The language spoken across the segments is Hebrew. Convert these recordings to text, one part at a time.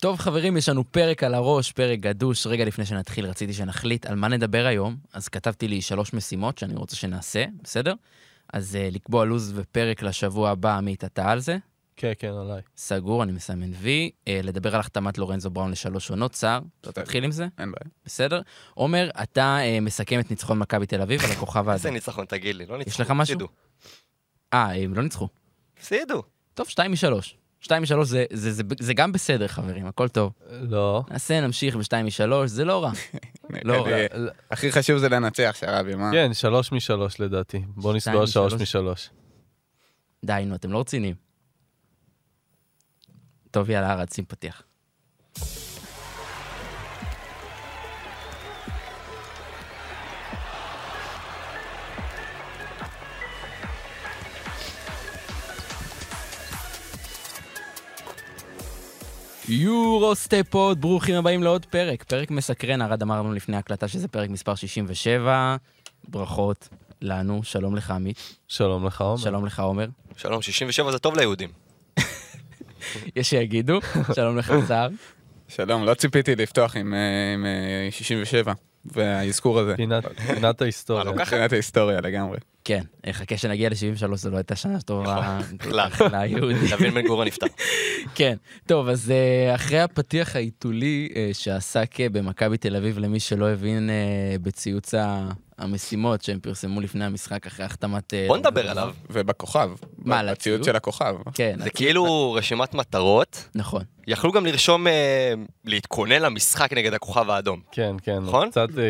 טוב חברים, יש לנו פרק על הראש, פרק גדוש. רגע לפני שנתחיל, רציתי שנחליט על מה נדבר היום, אז כתבתי לי שלוש משימות שאני רוצה שנעשה, בסדר? אז uh, לקבוע לו"ז ופרק לשבוע הבא, עמית, אתה על זה? כן, כן, עליי. סגור, אני מסמן וי. Uh, לדבר על החתמת לורנזו בראון לשלוש עונות, סער, אתה תתחיל עם זה? אין בעיה. בסדר? עומר, אתה uh, מסכם את ניצחון מכבי תל אביב על הכוכב איזה האדום. ניצחון, תגיד לי, לא ניצחו. יש לך משהו? הפסידו. אה, הם לא ניצחו. הפסידו. טוב, שתיים משלוש. שתיים משלוש זה, זה, זה, זה גם בסדר, חברים, הכל טוב. לא. נעשה, נמשיך בשתיים משלוש, זה לא רע. לא רע. הכי חשוב זה לנצח, שרבי, מה? כן, שלוש משלוש לדעתי. בוא נסגור שלוש משלוש. די, נו, אתם לא רציניים. טוב, יאללה, ארד, שים פתיח. יורו סטפות, ברוכים הבאים לעוד פרק. פרק מסקרן, ארד אמר לנו לפני ההקלטה שזה פרק מספר 67. ברכות לנו, שלום לך עמית, שלום לך, עומר. שלום לך עומר. שלום, 67 זה טוב ליהודים. יש שיגידו, שלום לך סער. שלום, לא ציפיתי לפתוח עם אה, עם, אה, 67, והאזכור הזה. פינת- פינת ההיסטוריה. מה, לא? מבחינת ההיסטוריה לגמרי. כן, חכה שנגיע ל-73, זו לא הייתה שנה טובה בכלל. ליהודי. דוד בן גוריון נפטר. כן, טוב, אז אה, אחרי הפתיח העיתולי אה, שעסק אה, במכבי תל אביב, למי שלא הבין אה, בציוץ המשימות שהם פרסמו לפני המשחק, אחרי החתמת... אה, בוא נדבר עליו. ובכוכב. מה, על בציוד הציוד? של הכוכב. כן, זה הציוץ- כאילו רשימת מטרות. נכון. יכלו גם לרשום, אה, להתכונן למשחק נגד הכוכב האדום. כן, כן. נכון? קצת... אה,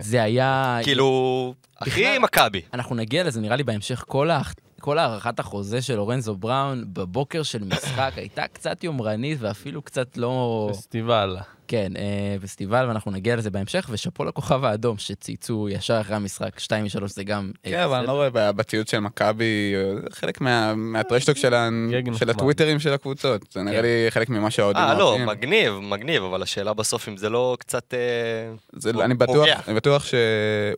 זה היה... כאילו, הכי בכלל- מכבי. אנחנו נגיע לזה, נראה לי, בהמשך. כל, ה... כל הארכת החוזה של לורנזו בראון בבוקר של משחק הייתה קצת יומרנית ואפילו קצת לא... פסטיבל. כן, אה, פסטיבל, ואנחנו נגיע לזה בהמשך, ושאפו לכוכב האדום שצייצו ישר אחרי המשחק, 2 מ-3 זה גם... אה, כן, אבל אני לא. רואה ב- בציוד של מכבי, אה, חלק מה- מהטרשטוק של. הטוויטרים של הקבוצות. זה נראה כן. לי חלק ממה שהאוהדים אה, לא. מגניב, מגניב, אבל השאלה בסוף אם זה לא קצת... פוגע. אני בטוח,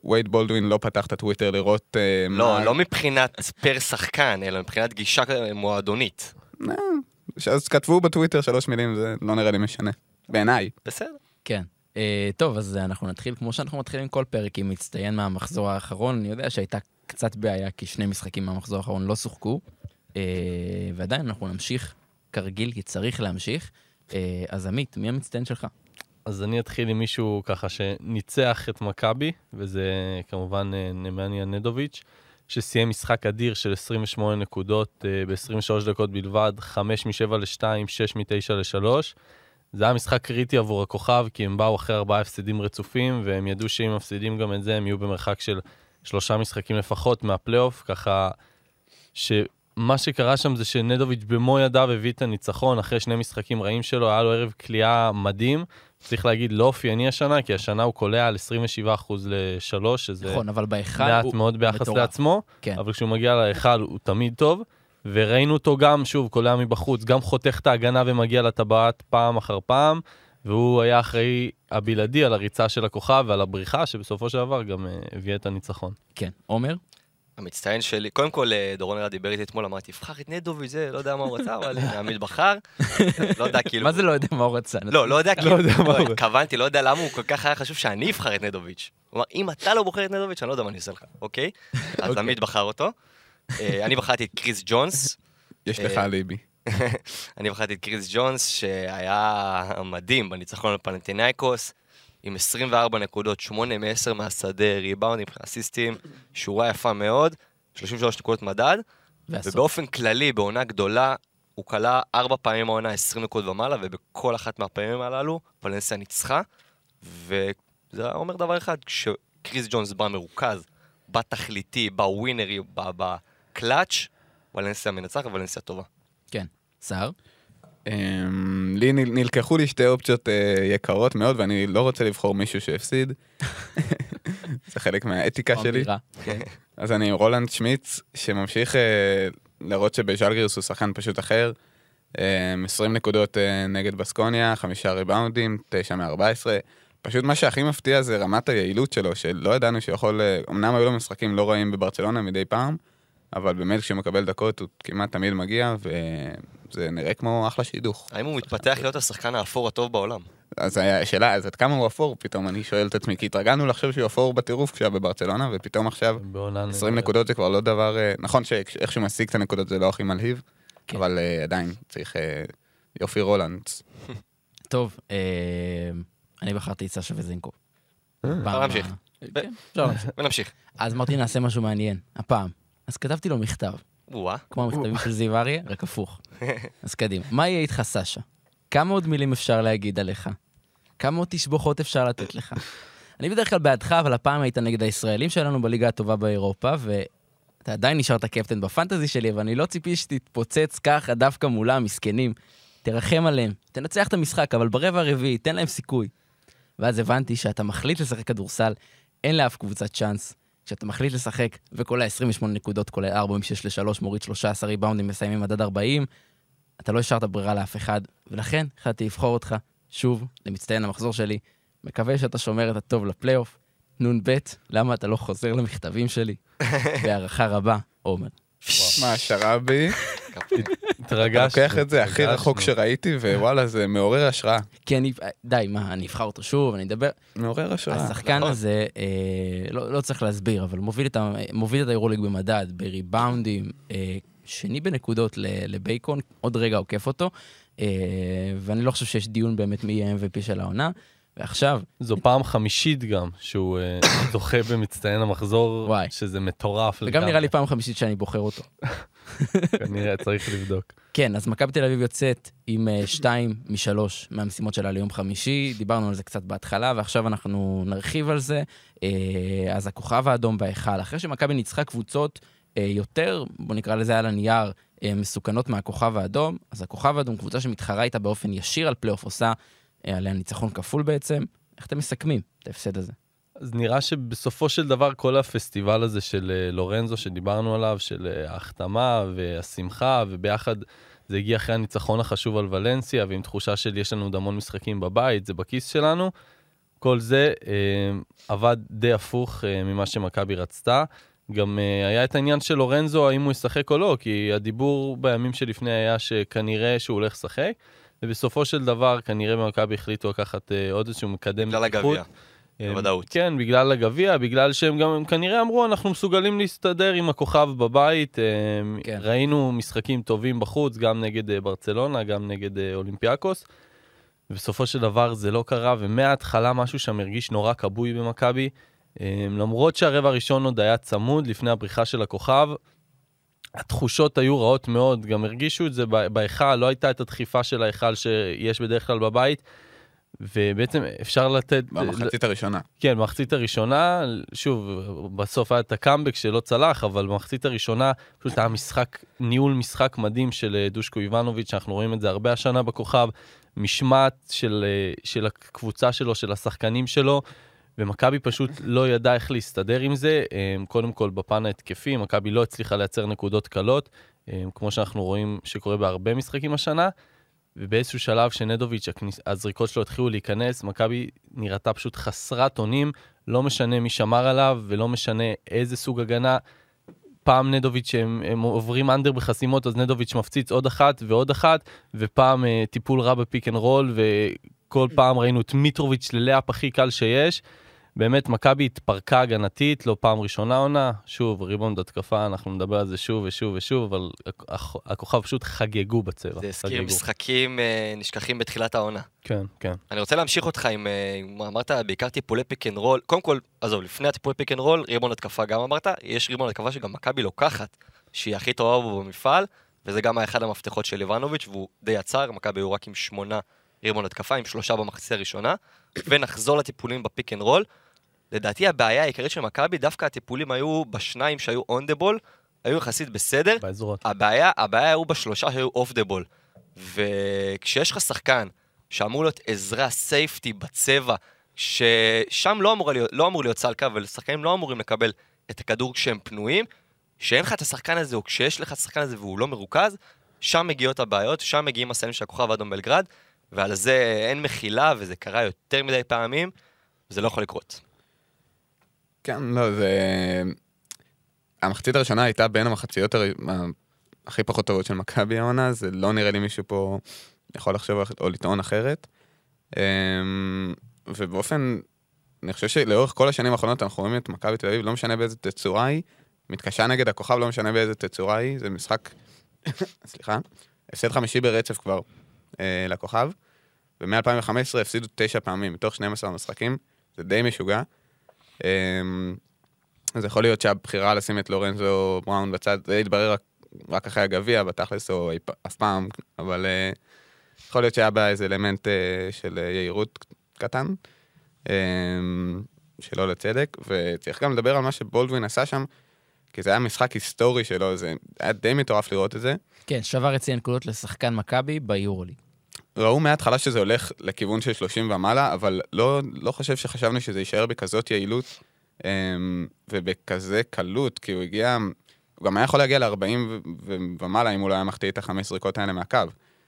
שווייד בולדווין לא פתח את הטוויטר לראות לא. לא מבחינת פר שחקן, אלא מבחינת גישה מועדונית. אז כתבו בטוויטר שלוש מילים, זה לא נראה לי משנה. בעיניי. בסדר. כן. אה, טוב, אז אנחנו נתחיל כמו שאנחנו מתחילים כל פרק עם מצטיין מהמחזור האחרון. אני יודע שהייתה קצת בעיה, כי שני משחקים מהמחזור האחרון לא שוחקו, אה, ועדיין אנחנו נמשיך כרגיל, כי צריך להמשיך. אה, אז עמית, מי המצטיין שלך? אז אני אתחיל עם מישהו ככה שניצח את מכבי, וזה כמובן נמניה נדוביץ', שסיים משחק אדיר של 28 נקודות אה, ב-23 דקות בלבד, 5 מ-7 ל-2, 6 מ-9 ל-3. זה היה משחק קריטי עבור הכוכב, כי הם באו אחרי ארבעה הפסדים רצופים, והם ידעו שאם מפסידים גם את זה, הם יהיו במרחק של שלושה משחקים לפחות מהפלייאוף, ככה שמה שקרה שם זה שנדוביץ' במו ידיו הביא את הניצחון אחרי שני משחקים רעים שלו, היה לו ערב כליאה מדהים. צריך להגיד, לא אופייני השנה, כי השנה הוא קולע על 27% ל-3, שזה נכון, אבל בהיכל מעט הוא מאוד ביחס מטורף. לעצמו, כן. אבל כשהוא מגיע להיכל הוא תמיד טוב, וראינו אותו גם, שוב, קולע מבחוץ, גם חותך את ההגנה ומגיע לטבעת פעם אחר פעם, והוא היה אחראי הבלעדי על הריצה של הכוכב ועל הבריחה, שבסופו של דבר גם אה, הביאה את הניצחון. כן. עומר? המצטיין שלי, קודם כל אה, דורון ארד דיבר איתי אתמול, אמרתי, תבחר את נדוביץ' זה, לא יודע מה הוא רצה, אבל הנה, עמית בחר. לא יודע, כאילו... מה זה לא יודע מה הוא רצה? לא, לא יודע, כאילו, יודע מה לא, הוא- התכוונתי, לא יודע למה הוא כל כך היה חשוב שאני אבחר את נדוביץ'. הוא אמר, אם אתה לא בוחר את נדוביץ', אני לא יודע מה אני עושה לך, אוקיי? אז אוקיי. עמית בחר אותו. אה, אני בחרתי את קריס ג'ונס. יש אה, לך אליבי. אני בחרתי את קריס ג'ונס, שהיה מדהים בניצחון על פנטינאיקוס, עם 24 נקודות, 8 מ-10 מהשדה, ריבאונדים, אסיסטים, שורה יפה מאוד, 33 נקודות מדד. ובאופן כללי, בעונה גדולה, הוא כלה ארבע פעמים העונה 20 נקודות ומעלה, ובכל אחת מהפעמים הללו, ולנסיה ניצחה, וזה אומר דבר אחד, כשקריס ג'ונס בא מרוכז, בא תכליתי, בא ווינרי, בא בקלאץ', ולנסיה מנצחת, ולנסיה טובה. כן. סער? אמ, לי נל- נלקחו לי שתי אופציות אה, יקרות מאוד, ואני לא רוצה לבחור מישהו שהפסיד. זה חלק מהאתיקה שלי. כן. אז אני עם רולנד שמיץ, שממשיך אה, להראות שבז'לגיריס הוא שחקן פשוט אחר. אה, 20 נקודות אה, נגד בסקוניה, חמישה ריבאונדים, 9 מ-14. פשוט מה שהכי מפתיע זה רמת היעילות שלו, שלא ידענו שיכול... אמנם היו לו משחקים לא רעים בברצלונה מדי פעם, אבל באמת כשהוא מקבל דקות הוא כמעט תמיד מגיע, זה נראה כמו אחלה שידוך. האם הוא מתפתח להיות השחקן האפור הטוב בעולם? אז השאלה, אז עד כמה הוא אפור? פתאום אני שואל את עצמי, כי התרגלנו לחשוב שהוא אפור בטירוף כשהיה בברצלונה, ופתאום עכשיו בעונה... 20 נהדרת. נקודות זה כבר לא דבר... אה, נכון שאיך שהוא משיג את הנקודות זה לא הכי מלהיב, כן. אבל אה, עדיין צריך אה, יופי רולנדס. טוב, אני בחרתי את סשה וזינקו. אפשר להמשיך. כן, אפשר להמשיך. ונמשיך. אז אמרתי, נעשה משהו מעניין, הפעם. אז כתבתי לו מכתב, וואה. כמו המכתבים של זיו אריה, רק הפוך. אז קדימה. מה יהיה איתך, סשה? כמה עוד מילים אפשר להגיד עליך? כמה עוד תשבוכות אפשר לתת לך? אני בדרך כלל בעדך, אבל הפעם היית נגד הישראלים שלנו בליגה הטובה באירופה, ואתה עדיין נשארת קפטן בפנטזי שלי, אבל אני לא ציפי שתתפוצץ ככה דווקא מולם, מסכנים. תרחם עליהם, תנצח את המשחק, אבל ברבע הרביעי, תן להם סיכוי. ואז הבנתי שאתה מחליט לשחק כדורסל, אין לאף קבוצה צ'אנס. כשאתה מחליט לשחק, וכל ה-28 נקודות, כולל 4 מ-6 ל-3, מוריד 13 ריבאונדים, מסיימים מדד 40, אתה לא השארת ברירה לאף אחד, ולכן החלטתי לבחור אותך שוב למצטיין המחזור שלי. מקווה שאתה שומר את הטוב לפלייאוף. נ"ב, למה אתה לא חוזר למכתבים שלי? בהערכה רבה, עומר. מה, שרבי? התרגשנו. לוקח את זה הכי. רחוק שראיתי, ווואלה, זה מעורר השראה. כי אני, די, מה, אני אבחר אותו שוב, אני אדבר. מעורר השראה. השחקן נכון. הזה, אה, לא, לא צריך להסביר, אבל מוביל את, ה- מוביל את היורוליג במדד, בריבאונדים, אה, שני בנקודות ל- לבייקון, עוד רגע עוקף אותו, אה, ואני לא חושב שיש דיון באמת מי יהיה MVP של העונה. ועכשיו, זו פעם חמישית גם שהוא זוכה במצטיין המחזור, וואי. שזה מטורף. וגם לגמרי. נראה לי פעם חמישית שאני בוחר אותו. כנראה צריך לבדוק. כן, אז מכבי תל אביב יוצאת עם אה, שתיים משלוש מהמשימות שלה ליום חמישי, דיברנו על זה קצת בהתחלה, ועכשיו אנחנו נרחיב על זה. אה, אז הכוכב האדום בהיכל, אחרי שמכבי ניצחה קבוצות אה, יותר, בוא נקרא לזה על הנייר, מסוכנות מהכוכב האדום, אז הכוכב האדום, קבוצה שמתחרה איתה באופן ישיר על פלייאוף, עושה עליה ניצחון כפול בעצם. איך אתם מסכמים את ההפסד הזה? אז נראה שבסופו של דבר כל הפסטיבל הזה של אה, לורנזו שדיברנו עליו, של אה, ההחתמה והשמחה, וביחד זה הגיע אחרי הניצחון החשוב על ולנסיה, ועם תחושה של יש לנו עוד המון משחקים בבית, זה בכיס שלנו. כל זה אה, עבד די הפוך אה, ממה שמכבי רצתה. גם אה, היה את העניין של לורנזו, האם הוא ישחק או לא, כי הדיבור בימים שלפני היה שכנראה שהוא הולך לשחק, ובסופו של דבר כנראה במכבי החליטו לקחת אה, עוד איזשהו מקדם בגלל הגביע. אה, בוודאות. כן, בגלל הגביע, בגלל שהם גם הם כנראה אמרו, אנחנו מסוגלים להסתדר עם הכוכב בבית. אה, כן. ראינו משחקים טובים בחוץ, גם נגד אה, ברצלונה, גם נגד אה, אולימפיאקוס. ובסופו של דבר זה לא קרה, ומההתחלה משהו שם הרגיש נורא כבוי במכבי. אה, למרות שהרבע הראשון עוד היה צמוד לפני הבריחה של הכוכב, התחושות היו רעות מאוד, גם הרגישו את זה בהיכל, לא הייתה את הדחיפה של ההיכל שיש בדרך כלל בבית, ובעצם אפשר לתת... במחצית הראשונה. כן, במחצית הראשונה, שוב, בסוף היה את הקאמבק שלא צלח, אבל במחצית הראשונה פשוט היה משחק, ניהול משחק מדהים של אה, דושקו איבנוביץ', שאנחנו רואים את זה הרבה השנה בכוכב, משמעת של, אה, של הקבוצה שלו, של השחקנים שלו, ומכבי פשוט לא ידעה איך להסתדר עם זה. אה, קודם כל, בפן ההתקפי, מכבי לא הצליחה לייצר נקודות קלות, כמו שאנחנו רואים שקורה בהרבה משחקים השנה. ובאיזשהו שלב שנדוביץ', הכניס- הזריקות שלו התחילו להיכנס, מכבי נראתה פשוט חסרת אונים, לא משנה מי שמר עליו ולא משנה איזה סוג הגנה. פעם נדוביץ' הם, הם עוברים under בחסימות, אז נדוביץ' מפציץ עוד אחת ועוד אחת, ופעם אה, טיפול רע בפיק אנד רול, וכל פעם ראינו את מיטרוביץ' ל layup הכי קל שיש. באמת, מכבי התפרקה הגנתית, לא פעם ראשונה עונה. שוב, ריבאונד התקפה, אנחנו נדבר על זה שוב ושוב ושוב, אבל הכ- הכוכב פשוט חגגו בצבע. זה הזכיר. משחקים אה, נשכחים בתחילת העונה. כן, כן. אני רוצה להמשיך אותך עם, אה, אמרת בעיקר טיפולי פיק אנד רול. קודם כל, עזוב, לפני הטיפולי פיק אנד רול, ריבאונד התקפה גם אמרת, יש ריבאונד התקפה שגם מכבי לוקחת, שהיא הכי טובה בו במפעל, וזה גם אחד המפתחות של איבנוביץ', והוא די עצר, מכבי היו רק עם שמונה ריבאונד התקפה, עם שלושה במחצית הראשונה, ונחזור לטיפולים בפיק אנד רול. לדעתי הבעיה העיקרית של מכבי, דווקא הטיפולים היו בשניים שהיו on the ball, היו יחסית בסדר, בעזרות. הבעיה, הבעיה היו בשלושה שהיו off the ball. וכשיש לך שחקן שאמור להיות עזרה safety בצבע, ששם לא אמור להיות, לא אמור להיות סל קל, ושחקנים לא אמורים לקבל את הכדור כשהם פנויים, שאין לך את השחקן הזה, או כשיש לך את השחקן הזה והוא לא מרוכז, שם מגיעות הבעיות, שם מגיעים הסלים של הכוכב האדום בלגרד, ועל זה אין מחילה, וזה קרה יותר מדי פעמים, וזה לא יכול לקרות. כן, לא, זה... המחצית הראשונה הייתה בין המחציות הר... הכי פחות טובות של מכבי העונה, זה לא נראה לי מישהו פה יכול לחשוב או לטעון אחרת. אמ, ובאופן, אני חושב שלאורך כל השנים האחרונות אנחנו רואים את מכבי תל אביב, לא משנה באיזה תצורה היא, מתקשה נגד הכוכב, לא משנה באיזה תצורה היא, זה משחק, סליחה, הפסד חמישי ברצף כבר אה, לכוכב, ומ-2015 הפסידו תשע פעמים מתוך 12 משחקים, זה די משוגע. אה, אז יכול להיות שהבחירה לשים את לורנזו בראון בצד, זה יתברר רק, אחרי הגביע, בתכלס או אף פעם, אבל אה, יכול להיות שהיה בה איזה אלמנט אה, של יהירות קטן, אה, שלא לצדק, וצריך גם לדבר על מה שבולדווין עשה שם. כי זה היה משחק היסטורי שלו, זה היה די מטורף לראות את זה. כן, שבר אצלי הנקודות לשחקן מכבי ביורוליג. ראו מההתחלה שזה הולך לכיוון של 30 ומעלה, אבל לא, לא חושב שחשבנו שזה יישאר בכזאת יעילות אמ, ובכזה קלות, כי הוא הגיע, הוא גם היה יכול להגיע ל-40 ומעלה אם הוא לא היה מחטיא את החמש זריקות האלה מהקו.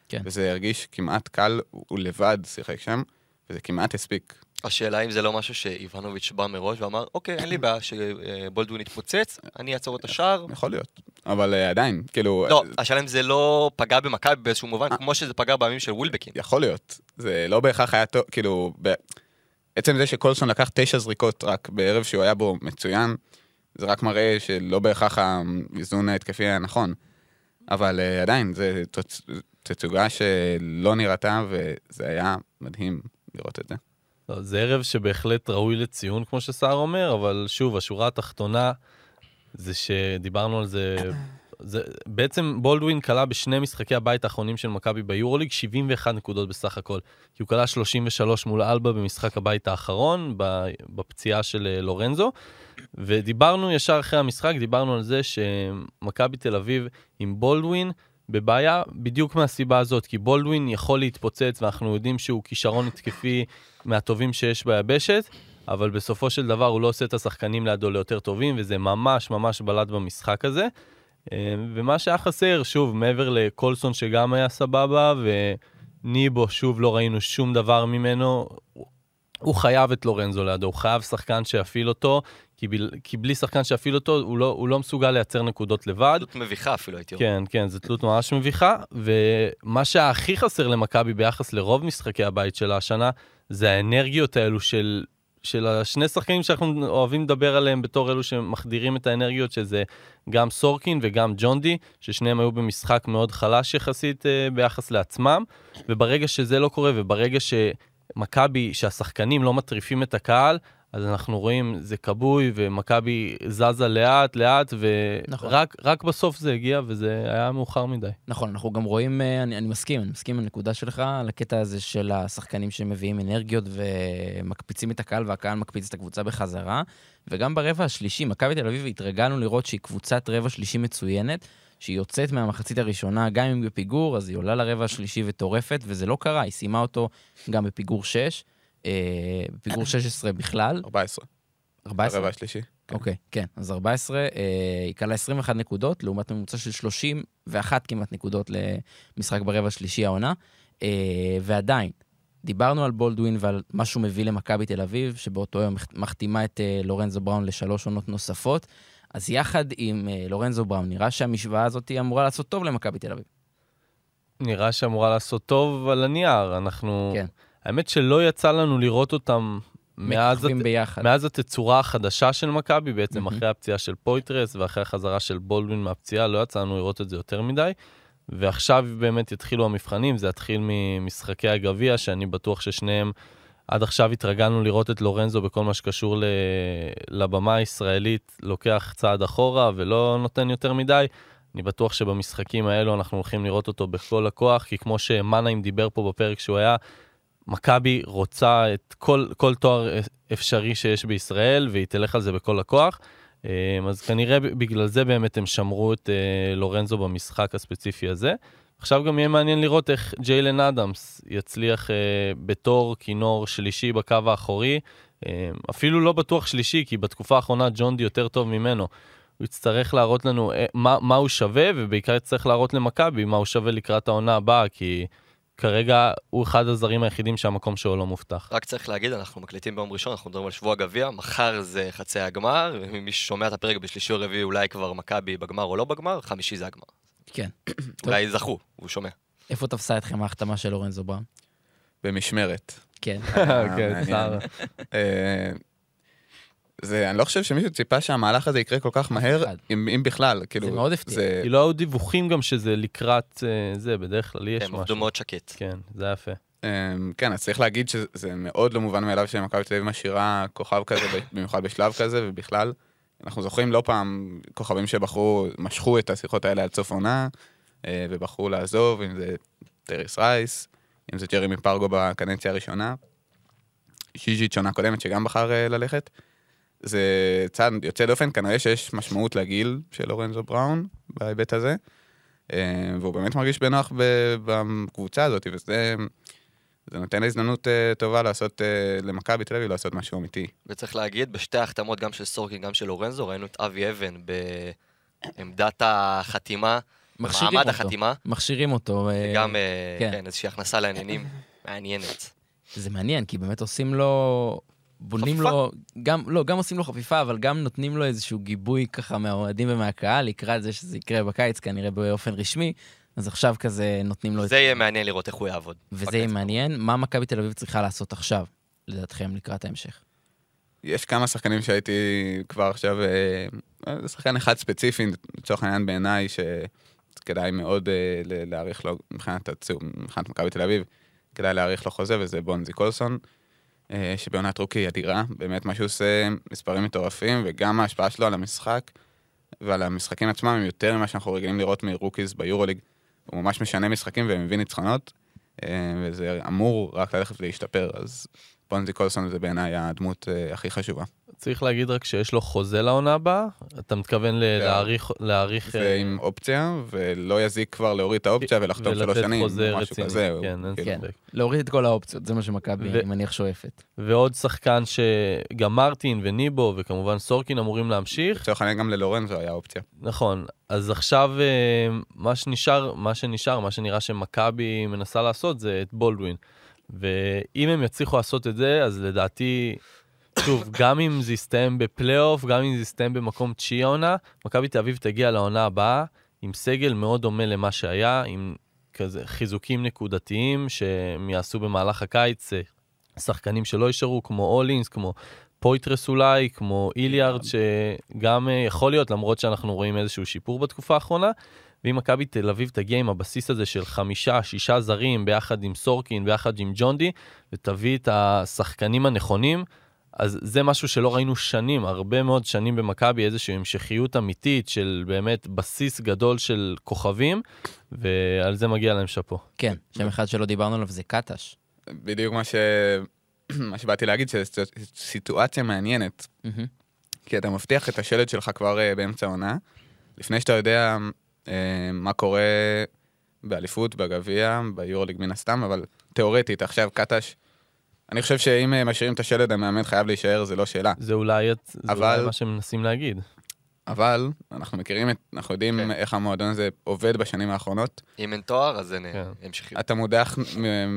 כן. וזה הרגיש כמעט קל, הוא לבד שיחק שם, וזה כמעט הספיק. השאלה אם זה לא משהו שאיבנוביץ' בא מראש ואמר, אוקיי, אין לי בעיה שבולדווין יתפוצץ, אני אעצור את השער. יכול להיות, אבל uh, עדיין, כאילו... לא, השאלה אם זה לא פגע במכבי באיזשהו מובן, כמו שזה פגע בימים של ווילבקין. יכול להיות, זה לא בהכרח היה טוב, כאילו... ב... עצם זה שקולסון לקח תשע זריקות רק בערב שהוא היה בו מצוין, זה רק מראה שלא בהכרח האיזון ההתקפי היה נכון. אבל uh, עדיין, זו תצוגה שלא נראתה, וזה היה מדהים לראות את זה. לא, זה ערב שבהחלט ראוי לציון, כמו שסער אומר, אבל שוב, השורה התחתונה זה שדיברנו על זה, זה בעצם בולדווין כלה בשני משחקי הבית האחרונים של מכבי ביורוליג 71 נקודות בסך הכל. כי הוא כלה 33 מול אלבה במשחק הבית האחרון, בפציעה של אה, לורנזו. ודיברנו ישר אחרי המשחק, דיברנו על זה שמכבי תל אביב עם בולדווין, בבעיה בדיוק מהסיבה הזאת, כי בולדווין יכול להתפוצץ ואנחנו יודעים שהוא כישרון התקפי מהטובים שיש ביבשת, אבל בסופו של דבר הוא לא עושה את השחקנים לידו ליותר טובים, וזה ממש ממש בלט במשחק הזה. אה, ומה שהיה חסר, שוב, מעבר לקולסון שגם היה סבבה, וניבו, שוב, לא ראינו שום דבר ממנו. הוא חייב את לורנזו לידו, הוא חייב שחקן שיפעיל אותו, כי, ב, כי בלי שחקן שיפעיל אותו, הוא לא, הוא לא מסוגל לייצר נקודות לבד. תלות מביכה אפילו, הייתי אומר. כן, כן, זו תלות ממש מביכה, ומה שהכי חסר למכבי ביחס לרוב משחקי הבית שלה השנה, זה האנרגיות האלו של, של השני שחקנים שאנחנו אוהבים לדבר עליהם בתור אלו שמחדירים את האנרגיות, שזה גם סורקין וגם ג'ונדי, ששניהם היו במשחק מאוד חלש יחסית אה, ביחס לעצמם, וברגע שזה לא קורה, וברגע שמכבי, שהשחקנים לא מטריפים את הקהל, אז אנחנו רואים, זה כבוי, ומכבי זזה לאט, לאט, ורק נכון. בסוף זה הגיע, וזה היה מאוחר מדי. נכון, אנחנו גם רואים, אה, אני, אני מסכים, אני מסכים עם הנקודה שלך, על הקטע הזה של השחקנים שמביאים אנרגיות ומקפיצים את הקהל, והקהל מקפיץ את הקבוצה בחזרה. וגם ברבע השלישי, מכבי תל אביב התרגלנו לראות שהיא קבוצת רבע שלישי מצוינת. שהיא יוצאת מהמחצית הראשונה, גם אם בפיגור, אז היא עולה לרבע השלישי וטורפת, וזה לא קרה, היא סיימה אותו גם בפיגור 6. אה, בפיגור 16 בכלל. 14. 14? הרבע השלישי. כן. אוקיי, כן. אז 14, אה, היא קלה 21 נקודות, לעומת ממוצע של 31 כמעט נקודות למשחק ברבע השלישי העונה. אה, ועדיין, דיברנו על בולדווין ועל מה שהוא מביא למכבי תל אביב, שבאותו יום מחתימה את לורנזו בראון לשלוש עונות נוספות. אז יחד עם לורנזו בראון, נראה שהמשוואה הזאת אמורה לעשות טוב למכבי תל אביב. נראה שאמורה לעשות טוב על הנייר. אנחנו... כן. האמת שלא יצא לנו לראות אותם מאז, הת... מאז התצורה החדשה של מכבי, בעצם mm-hmm. אחרי הפציעה של פויטרס ואחרי החזרה של בולדווין מהפציעה, לא יצא לנו לראות את זה יותר מדי. ועכשיו באמת יתחילו המבחנים, זה יתחיל ממשחקי הגביע, שאני בטוח ששניהם, עד עכשיו התרגלנו לראות את לורנזו בכל מה שקשור ל... לבמה הישראלית, לוקח צעד אחורה ולא נותן יותר מדי. אני בטוח שבמשחקים האלו אנחנו הולכים לראות אותו בכל הכוח, כי כמו שמאנהיים דיבר פה בפרק שהוא היה, מכבי רוצה את כל, כל תואר אפשרי שיש בישראל, והיא תלך על זה בכל הכוח. אמ, אז כנראה בגלל זה באמת הם שמרו את אה, לורנזו במשחק הספציפי הזה. עכשיו גם יהיה מעניין לראות איך ג'יילן אדמס יצליח אה, בתור כינור שלישי בקו האחורי. אה, אפילו לא בטוח שלישי, כי בתקופה האחרונה ג'ון די יותר טוב ממנו. הוא יצטרך להראות לנו אה, מה, מה הוא שווה, ובעיקר יצטרך להראות למכבי מה הוא שווה לקראת העונה הבאה, כי... כרגע הוא אחד הזרים היחידים שהמקום שלו לא מובטח. רק צריך להגיד, אנחנו מקליטים ביום ראשון, אנחנו מדברים על שבוע גביע, מחר זה חצי הגמר, ומי ששומע את הפרק בשלישי או רביעי אולי כבר מכבי בגמר או לא בגמר, חמישי זה הגמר. כן. אולי זכו, הוא שומע. איפה תפסה אתכם ההחתמה של לורנזו בראון? במשמרת. כן. כן, מעניין. צער. זה, אני לא חושב שמישהו ציפה שהמהלך הזה יקרה כל כך מהר. אם, אם בכלל, כאילו, זה מאוד הפתיע. זה- כי לא היו דיווחים גם שזה לקראת אה, זה, בדרך כלל יש הם עבדו משהו. מאוד שקט. כן, זה היה יפה. אמ, כן, אז צריך להגיד שזה מאוד לא מובן מאליו שמכבי תל אביב משאירה כוכב כזה, במיוחד בשלב כזה, ובכלל, אנחנו זוכרים לא פעם כוכבים שבחרו, משכו את השיחות האלה עד סוף עונה, אה, ובחרו לעזוב, אם זה טייריס רייס, אם זה ג'רמי פרגו בקדנציה הראשונה, ז'יז'יץ' עונה קודמת שגם בחר אה, ללכת. זה צעד יוצא דופן, כנראה שיש משמעות לגיל של לורנזו בראון בהיבט הזה, אה, והוא באמת מרגיש בנוח בקבוצה הזאת, וזה... זה נותן הזדמנות אה, טובה לעשות, אה, למכבי תל אביב לעשות משהו אמיתי. וצריך להגיד, בשתי ההחתמות, גם של סורקין, גם של לורנזו, ראינו את אבי אבן בעמדת החתימה, מכשירים במעמד אותו. החתימה, מכשירים אותו. וגם אה, כן. כן, איזושהי הכנסה לעניינים מעניינת. זה מעניין, כי באמת עושים לו... בונים חפיפה. לו, גם, לא, גם עושים לו חפיפה, אבל גם נותנים לו איזשהו גיבוי ככה מהאוהדים ומהקהל, לקראת זה שזה יקרה בקיץ, כנראה באופן רשמי, אז עכשיו כזה נותנים לו את זה יהיה מעניין לראות איך הוא יעבוד. וזה יהיה. מעניין. מה מכבי תל אביב צריכה לעשות עכשיו, לדעתכם, לקראת ההמשך? יש כמה שחקנים שהייתי כבר עכשיו, אה, זה שחקן אחד ספציפי, לצורך העניין בעיניי, שכדאי מאוד אה, להעריך לו, מבחינת הציור, מבחינת מכבי תל אביב, כדאי להעריך לו חוזה, וזה בונזי קולסון, אה, שבעונת רוקי אדירה, באמת מה שהוא עושה, מספרים מטורפים, וגם ההשפעה שלו על המשחק ועל המשחקים עצמם הם יותר ממה שאנחנו רגילים לראות מרוקיז ביורוליג. הוא ממש משנה משחקים ומביא ניצחונות, אה, וזה אמור רק ללכת ולהשתפר, אז בונזי קולסון זה בעיניי הדמות אה, הכי חשובה. צריך להגיד רק שיש לו חוזה לעונה הבאה, אתה מתכוון ל- כן. להאריך, להאריך, אה, ועם אופציה, ולא יזיק כבר להוריד את האופציה ולחתום שלוש שנים, חוזה משהו רציני. כזה. כן, אין כאילו, כן, ספק. להוריד את כל האופציות, זה מה שמכבי, ו- אני מניח, שואפת. ועוד שחקן שגם מרטין וניבו וכמובן סורקין אמורים להמשיך. לצורך העניין גם ללורנזו היה אופציה. נכון, אז עכשיו אה, מה שנשאר, מה שנשאר, מה שנראה שמכבי מנסה לעשות זה את בולדווין. ואם הם יצליחו לעשות את זה, אז לדעתי, שוב, גם אם זה יסתיים בפלייאוף, גם אם זה יסתיים במקום תשיעי העונה, מכבי תל אביב תגיע לעונה הבאה עם סגל מאוד דומה למה שהיה, עם כזה חיזוקים נקודתיים שהם יעשו במהלך הקיץ, אה, שחקנים שלא יישארו, כמו אולינס, כמו פויטרס אולי, כמו איליארד, שגם אה, יכול להיות, למרות שאנחנו רואים איזשהו שיפור בתקופה האחרונה. ואם מכבי תל אביב תגיע עם הבסיס הזה של חמישה, שישה זרים, ביחד עם סורקין, ביחד עם ג'ונדי, ותביא את השחקנים הנכונים, אז זה משהו שלא ראינו שנים, הרבה מאוד שנים במכבי, איזושהי המשכיות אמיתית של באמת בסיס גדול של כוכבים, ועל זה מגיע להם שאפו. כן, שם אחד שלא דיברנו עליו זה קטש. בדיוק מה, ש... מה שבאתי להגיד, שזו סיטואציה מעניינת. כי אתה מבטיח את השלד שלך כבר אה, באמצע העונה, לפני שאתה יודע אה, מה קורה באליפות, בגביע, ביורוליג מן הסתם, אבל תיאורטית, עכשיו קטש, אני חושב שאם אה, משאירים את השלד, המאמן חייב להישאר, זה לא שאלה. זה אולי, את- זה אבל- אולי מה שהם מנסים להגיד. אבל אנחנו מכירים את, אנחנו יודעים כן. איך המועדון הזה עובד בשנים האחרונות. אם אין תואר, אז אין כן. המשכיות. אתה מודח,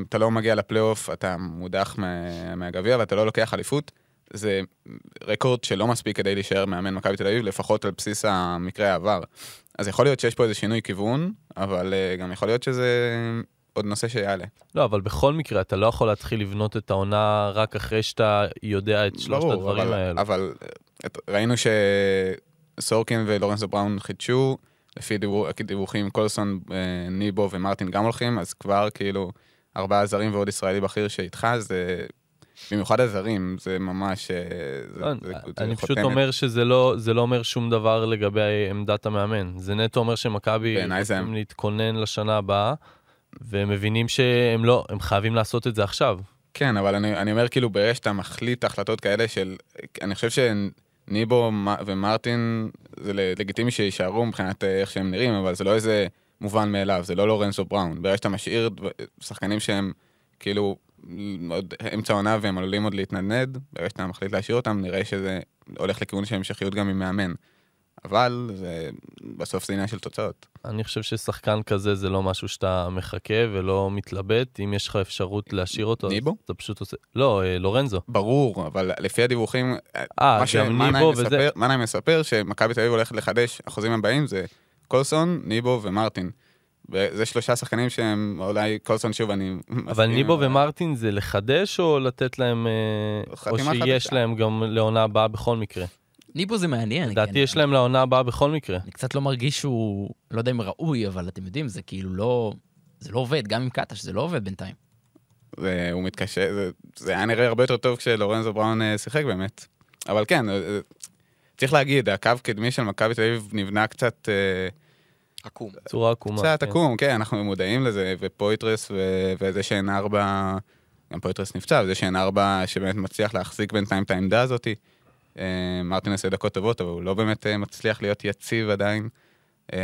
אתה לא מגיע לפלייאוף, אתה מודח מה- מהגביע ואתה לא לוקח אליפות. זה רקורד שלא מספיק כדי להישאר מאמן מכבי תל אביב, לפחות על בסיס המקרה העבר. אז יכול להיות שיש פה איזה שינוי כיוון, אבל אה, גם יכול להיות שזה עוד נושא שיעלה. לא, אבל בכל מקרה, אתה לא יכול להתחיל לבנות את העונה רק אחרי שאתה יודע את שלושת ברור, הדברים אבל, האלו. אבל את, ראינו שסורקין ולורנסו בראון חידשו, לפי דיווח, דיווחים קולסון, אה, ניבו ומרטין גם הולכים, אז כבר כאילו ארבעה זרים ועוד ישראלי בכיר שאיתך, זה... במיוחד הזרים, זה ממש... אה, זה, לא, זה, זה אני פשוט. אומר שזה לא, זה לא אומר שום דבר לגבי עמדת המאמן. זה נטו אומר שמכבי בעיניי זה- להתכונן לשנה הבאה, והם מבינים שהם לא, הם חייבים לעשות את זה עכשיו. כן, אבל אני, אני אומר כאילו ברגע שאתה מחליט החלטות כאלה של... אני חושב שניבו ומרטין, זה לגיטימי שיישארו מבחינת אה, איך שהם נראים, אבל זה לא איזה מובן מאליו, זה לא לורנסו בראון. ברגע שאתה משאיר שחקנים שהם כאילו עוד אמצע עונה והם עלולים עוד להתנדנד, ברגע שאתה מחליט להשאיר אותם, נראה שזה הולך לכיוון של המשכיות גם עם מאמן. אבל זה, בסוף זה עניין של תוצאות. אני חושב ששחקן כזה זה לא משהו שאתה מחכה ולא מתלבט. אם יש לך אפשרות להשאיר אותו, ניבו? אתה פשוט עושה... לא, אה, לורנזו. ברור, אבל לפי הדיווחים, אה, מה גם שמנהיים ניבו מספר, וזה. מנהיים מספר שמכבי תל אביב הולכת לחדש, החוזים הבאים זה קולסון, ניבו ומרטין. וזה שלושה שחקנים שהם אולי קולסון שוב אני אבל מסכים, ניבו ומרטין זה לחדש או לתת להם, אה, או שיש חדשה. להם גם לעונה הבאה בכל מקרה? ניבו זה מעניין. לדעתי כן. יש להם לעונה הבאה בכל מקרה. אני קצת לא מרגיש שהוא, לא יודע אם ראוי, אבל אתם יודעים, זה כאילו לא... זה לא עובד, גם עם קטש, זה לא עובד בינתיים. והוא מתקשה, זה, זה היה נראה הרבה יותר טוב כשלורנזו בראון אה, שיחק באמת. אבל כן, אה, אה, צריך להגיד, הקו קדמי של מכבי תל אביב נבנה קצת, עקום. צורה עקומה. קצת כן. עקום, כן, אנחנו מודעים לזה, ופויטרס ו- וזה שאין ארבע, גם פויטרס נפצע, וזה שאין ארבע שבאמת מצליח להחזיק בינתיים את העמדה הזאת. אה, מרטין עושה דקות טובות, אבל הוא לא באמת אה, מצליח להיות יציב עדיין. אה,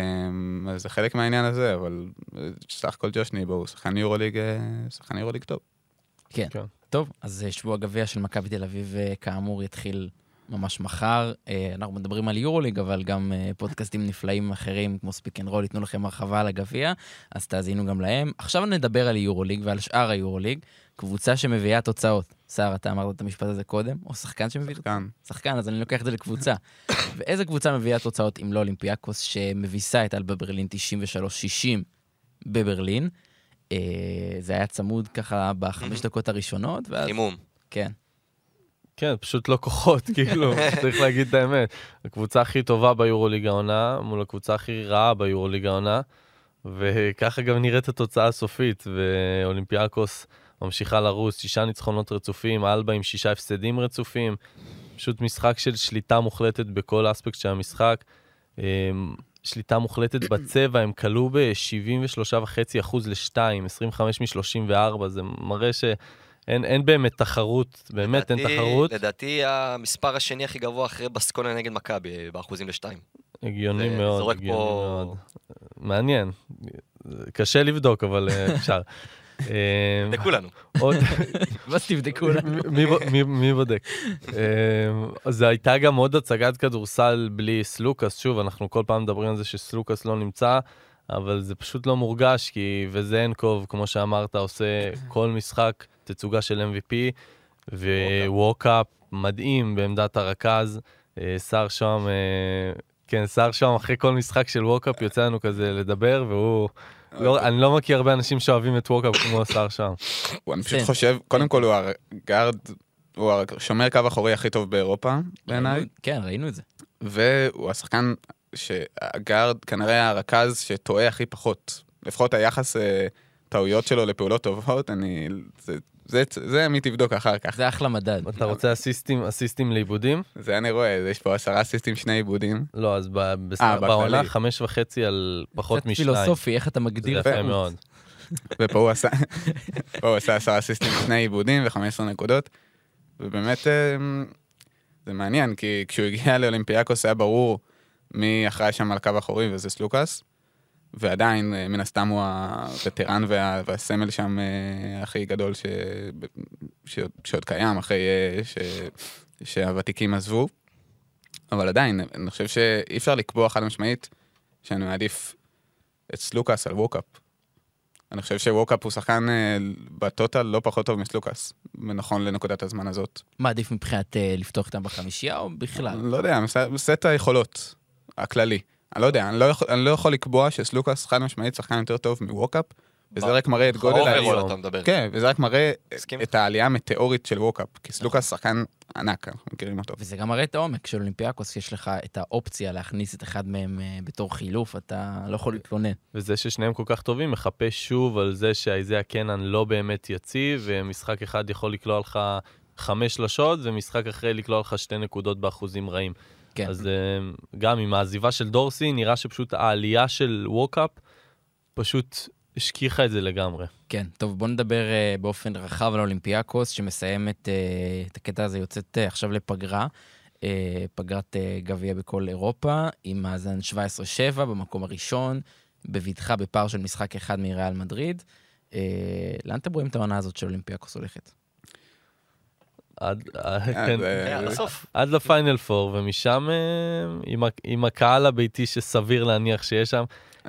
אז זה חלק מהעניין הזה, אבל אה, סך הכל ג'וש ניבו הוא שחקן יורוליג, אה, שחקן יורוליג טוב. כן. כן. טוב, אז שבוע הגביע של מכבי תל אביב, כאמור, יתחיל ממש מחר. אנחנו מדברים על יורוליג, אבל גם פודקאסטים נפלאים אחרים, כמו ספיק אנד רול, ייתנו לכם הרחבה על הגביע, אז תאזינו גם להם. עכשיו נדבר על יורוליג ועל שאר היורוליג, קבוצה שמביאה תוצאות. סער, אתה אמרת את המשפט הזה קודם, או שחקן שמביא תוצאות? כאן. שחקן, אז אני לוקח את זה לקבוצה. ואיזה קבוצה מביאה תוצאות אם לא אולימפיאקוס, שמביסה את אלבה ברלין 93-60 בברלין. אה, זה היה צמוד ככה בחמש דקות הראשונות, ואז... חימום. כן. כן, פשוט לא כוחות, כאילו, צריך להגיד את האמת. הקבוצה הכי טובה ביורוליג העונה, מול הקבוצה הכי רעה ביורוליג העונה, וככה גם נראית התוצאה הסופית, ואולימפיאקוס ממשיכה לרוץ, שישה ניצחונות רצופים, אלבה עם שישה הפסדים רצופים, פשוט משחק של שליטה מוחלטת בכל אספקט של המשחק. אמ, שליטה מוחלטת בצבע, הם כלו ב-73.5% ל-2, 25 מ-34, זה מראה שאין אין באמת תחרות, באמת אין לדעתי- תחרות. לדעתי המספר השני הכי גבוה אחרי בסקונה נגד מכבי, באחוזים לשתיים. הגיוני מאוד, הגיוני פה- מאוד. מעניין. קשה לבדוק, אבל אה, אפשר. אה, לכולנו. עוד, ואז תבדקו לה. מי, בודק? אה, זו הייתה גם עוד הצגת כדורסל בלי סלוקאס, שוב, אנחנו כל פעם מדברים על זה שסלוקאס לא נמצא, אבל זה פשוט לא מורגש, כי וזנקוב, כמו שאמרת, עושה כל משחק תצוגה של MVP, וווקאפ מדהים בעמדת הרכז, אה, סער שם, אה, כן, סער שם אחרי כל משחק של ווקאפ יוצא לנו כזה לדבר, והוא... לא, אני לא מכיר הרבה אנשים שאוהבים את ווקאפ כמו סער שם. אני פשוט כן. חושב, קודם כל הוא הגארד, הוא השומר קו אחורי הכי טוב באירופה בעיניי, כן, ראינו את זה. והוא השחקן שהגארד, כנראה הרכז שטועה הכי פחות. לפחות היחס אה, טעויות שלו לפעולות טובות, אני... זה- זה, זה עמית יבדוק אחר כך. זה אחלה מדד. אתה רוצה אסיסטים, אסיסטים לעיבודים? זה אני רואה, יש פה עשרה אסיסטים, שני עיבודים. לא, אז ב- בס- אה, בעונה. חמש וחצי על פחות קצת משניים. פילוסופי, איך אתה זה מגדיר יפה טעות. מאוד. ופה הוא עשה, פה הוא עשה עשרה אסיסטים, שני עיבודים ו-15 נקודות. ובאמת, אה, זה מעניין, כי כשהוא הגיע לאולימפיאקוס היה ברור מי אחראי שם על קו אחורי, וזה סלוקאס. ועדיין, אה, מן הסתם הוא הווטרן וה, והסמל שם אה, הכי גדול ש, ש, שעוד קיים, אחרי אה, ש, שהוותיקים עזבו. אבל עדיין, אני חושב שאי אפשר לקבוע חד משמעית שאני מעדיף את סלוקאס על ווקאפ. אני חושב שווקאפ הוא שחקן ב total לא פחות טוב מסלוקאס, נכון לנקודת הזמן הזאת. מה עדיף מבחינת לפתוח איתם בחמישייה או בכלל? לא יודע, סט היכולות הכללי. אני לא יודע, אני לא יכול, אני לא יכול לקבוע שסלוקאס חד משמעית שחקן יותר טוב מווקאפ, וזה רק מראה את גודל ה overall העלייה. כן, וזה רק מראה מסכים. את העלייה המטאורית של ווקאפ, כי סלוקאס שחקן ענק, אנחנו מכירים אותו. וזה גם מראה את העומק של אולימפיאקוס, יש לך את האופציה להכניס את אחד מהם אה, בתור חילוף, אתה לא יכול להתלונן. וזה ששניהם כל כך טובים מחפש שוב על זה שאייזיה קנן לא באמת יציב, ומשחק אחד יכול לקלוע לך חמש שלשות, ומשחק אחרי לקלוע לך שתי נקודות באחוזים רעים. כן. אז אה, גם עם העזיבה של דורסי, נראה שפשוט העלייה של ווקאפ פשוט השכיחה את זה לגמרי. כן, טוב, בוא נדבר uh, באופן רחב על אולימפיאקוס, שמסיימת uh, את הקטע הזה, יוצאת עכשיו לפגרה, פגרת גביע בכל אירופה, עם מאזן 17-7 במקום הראשון, בבטחה בפער של משחק אחד מריאל מדריד. לאן אתם רואים את העונה הזאת של אולימפיאקוס הולכת? עד, אה, אה, כן, לפיינל פור, ומשם אה, עם, הקהל הביתי שסביר להניח שיש שם,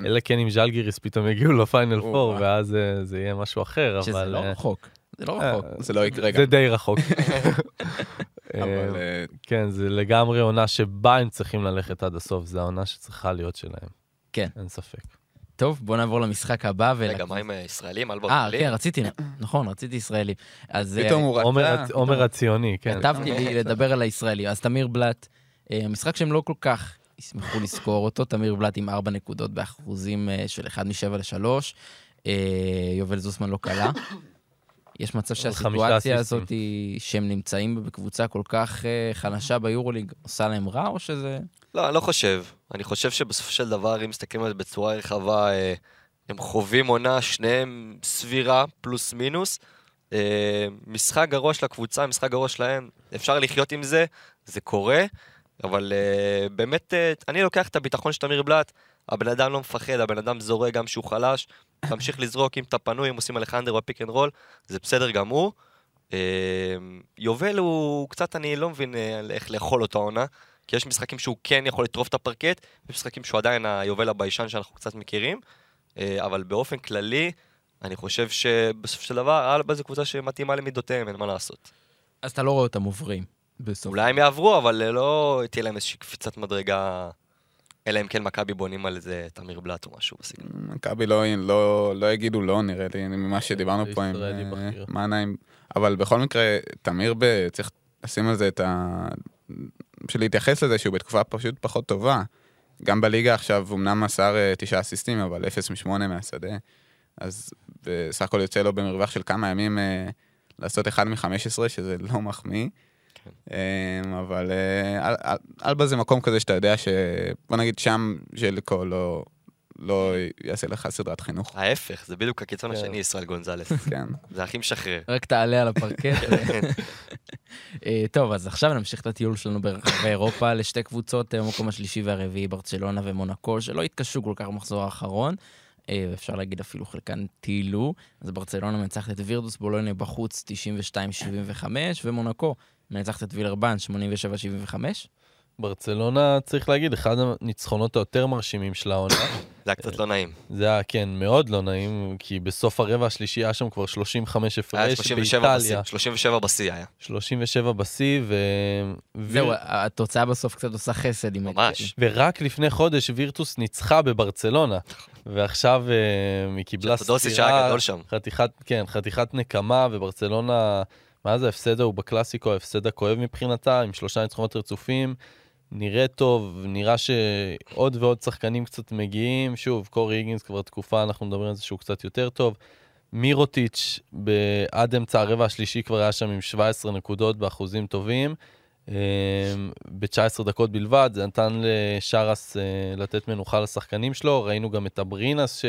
אלא כן אם ז'לגיריס פתאום יגיעו לפיינל פור. ואז זה יהיה משהו אחר, שזה אבל... לא אה, רחוק. זה לא רחוק. זה לא יקרה גם. זה די רחוק. אבל כן, זה לגמרי עונה שבה הם צריכים ללכת עד הסוף, זו העונה שצריכה להיות שלהם. כן. אין ספק. טוב, בוא נעבור למשחק הבא. רגע, מה עם הישראלים? אלבו אה, גליל? כן, רציתי, נכון, רציתי ישראלי. אז אה, פתאום הוא עומר רצה. עומר הציוני, כן. כתבתי לי לדבר על הישראלי. אז תמיר בלאט, אה, משחק שהם לא כל כך ישמחו לזכור אותו, תמיר בלאט עם ארבע נקודות באחוזים אה, של 1 מ-7 ל-3. יובל זוסמן לא קלה. יש מצב שהסיטואציה. הזאת היא שהם נמצאים בקבוצה כל כך אה, חלשה ביורוליג, עושה להם רע, או שזה... לא, אני לא חושב. אני חושב שבסופו של דבר, אם מסתכלים על זה בצורה רחבה, אה, הם חווים עונה, שניהם סבירה, פלוס מינוס. אה, משחק גרוע של הקבוצה, משחק גרוע שלהם, אפשר לחיות עם זה, זה קורה, אבל אה, באמת, אני לוקח את הביטחון של תמיר בלאט, הבן אדם לא מפחד, הבן אדם זורק גם שהוא חלש, תמשיך לזרוק, אם אתה פנוי, אם עושים אליך under בפיק אנד רול, זה בסדר גמור. יובל הוא קצת, אני לא מבין איך לאכול אותו העונה. כי יש משחקים שהוא כן יכול לטרוף את הפרקט, יש משחקים שהוא עדיין היובל הביישן שאנחנו קצת מכירים, אה, אבל באופן כללי, אני חושב שבסופו של דבר, אלבה זו קבוצה שמתאימה למידותיהם, אין מה לעשות. אז אתה לא רואה אותם עוברים. בסוף. אולי הם יעברו, אבל אה, לא תהיה להם איזושהי קפיצת מדרגה, אלא אם כן מכבי בונים על איזה תמיר בלאט או משהו בסגנון. מכבי לא, לא, לא יגידו לא, נראה לי, ממה שדיברנו פה עם אה. מנהיים. אבל בכל מקרה, תמיר, ב... צריך לשים על זה את ה... בשביל להתייחס לזה שהוא בתקופה פשוט פחות טובה. גם בליגה עכשיו, אמנם מסר אה, תשעה אסיסטים, אבל אפס משמונה מהשדה. אז בסך הכל יוצא לו במרווח של כמה ימים אה, לעשות אחד מ-15, שזה לא מחמיא. כן. אה, אבל אה, אל- אל- אלבה זה מקום כזה שאתה יודע ש... בוא נגיד שם ז'ליקו לא, לא יעשה לך סדרת חינוך. ההפך, זה בדיוק הקיצון כן. השני, ישראל גונזלס. כן. זה הכי משחרר. רק תעלה על הפרקט. אה, טוב, אז עכשיו נמשיך את הטיול שלנו ברחבי אירופה לשתי קבוצות, אה, המקום השלישי והרביעי, ברצלונה ומונקו, שלא התקשו כל כך במחזור האחרון. אה, ואפשר להגיד אפילו חלקן טיילו. אז ברצלונה מנצחת את וירדוס בולוניה בחוץ 92-75, ומונקו מנצחת את וילרבן 87-75. ברצלונה, צריך להגיד, אחד הניצחונות היותר מרשימים של העונה. זה היה קצת לא נעים. זה היה, כן, מאוד לא נעים, כי בסוף הרבע השלישי היה שם כבר 35 היה הפרש 37 בשיא, באיטליה. 37 בשיא היה. 37 בשיא, ו... זהו. התוצאה בסוף קצת עושה חסד עם... ממש. ורק לפני חודש וירטוס ניצחה בברצלונה, ועכשיו אה, היא קיבלה היה שם. חתיכת, כן, חתיכת נקמה, וברצלונה, מה זה ההפסד ההוא בקלאסיקו, ההפסד הכואב מבחינתה, עם שלושה ניצחונות רצופים. נראה טוב, נראה שעוד ועוד שחקנים קצת מגיעים. שוב, קורי היגינס כבר תקופה, אנחנו מדברים על זה שהוא קצת יותר טוב. מירוטיץ', עד אמצע הרבע השלישי כבר היה שם עם 17 נקודות באחוזים טובים. ב-19 דקות בלבד, זה נתן לשרס אה, לתת מנוחה לשחקנים שלו. ראינו גם את אברינס,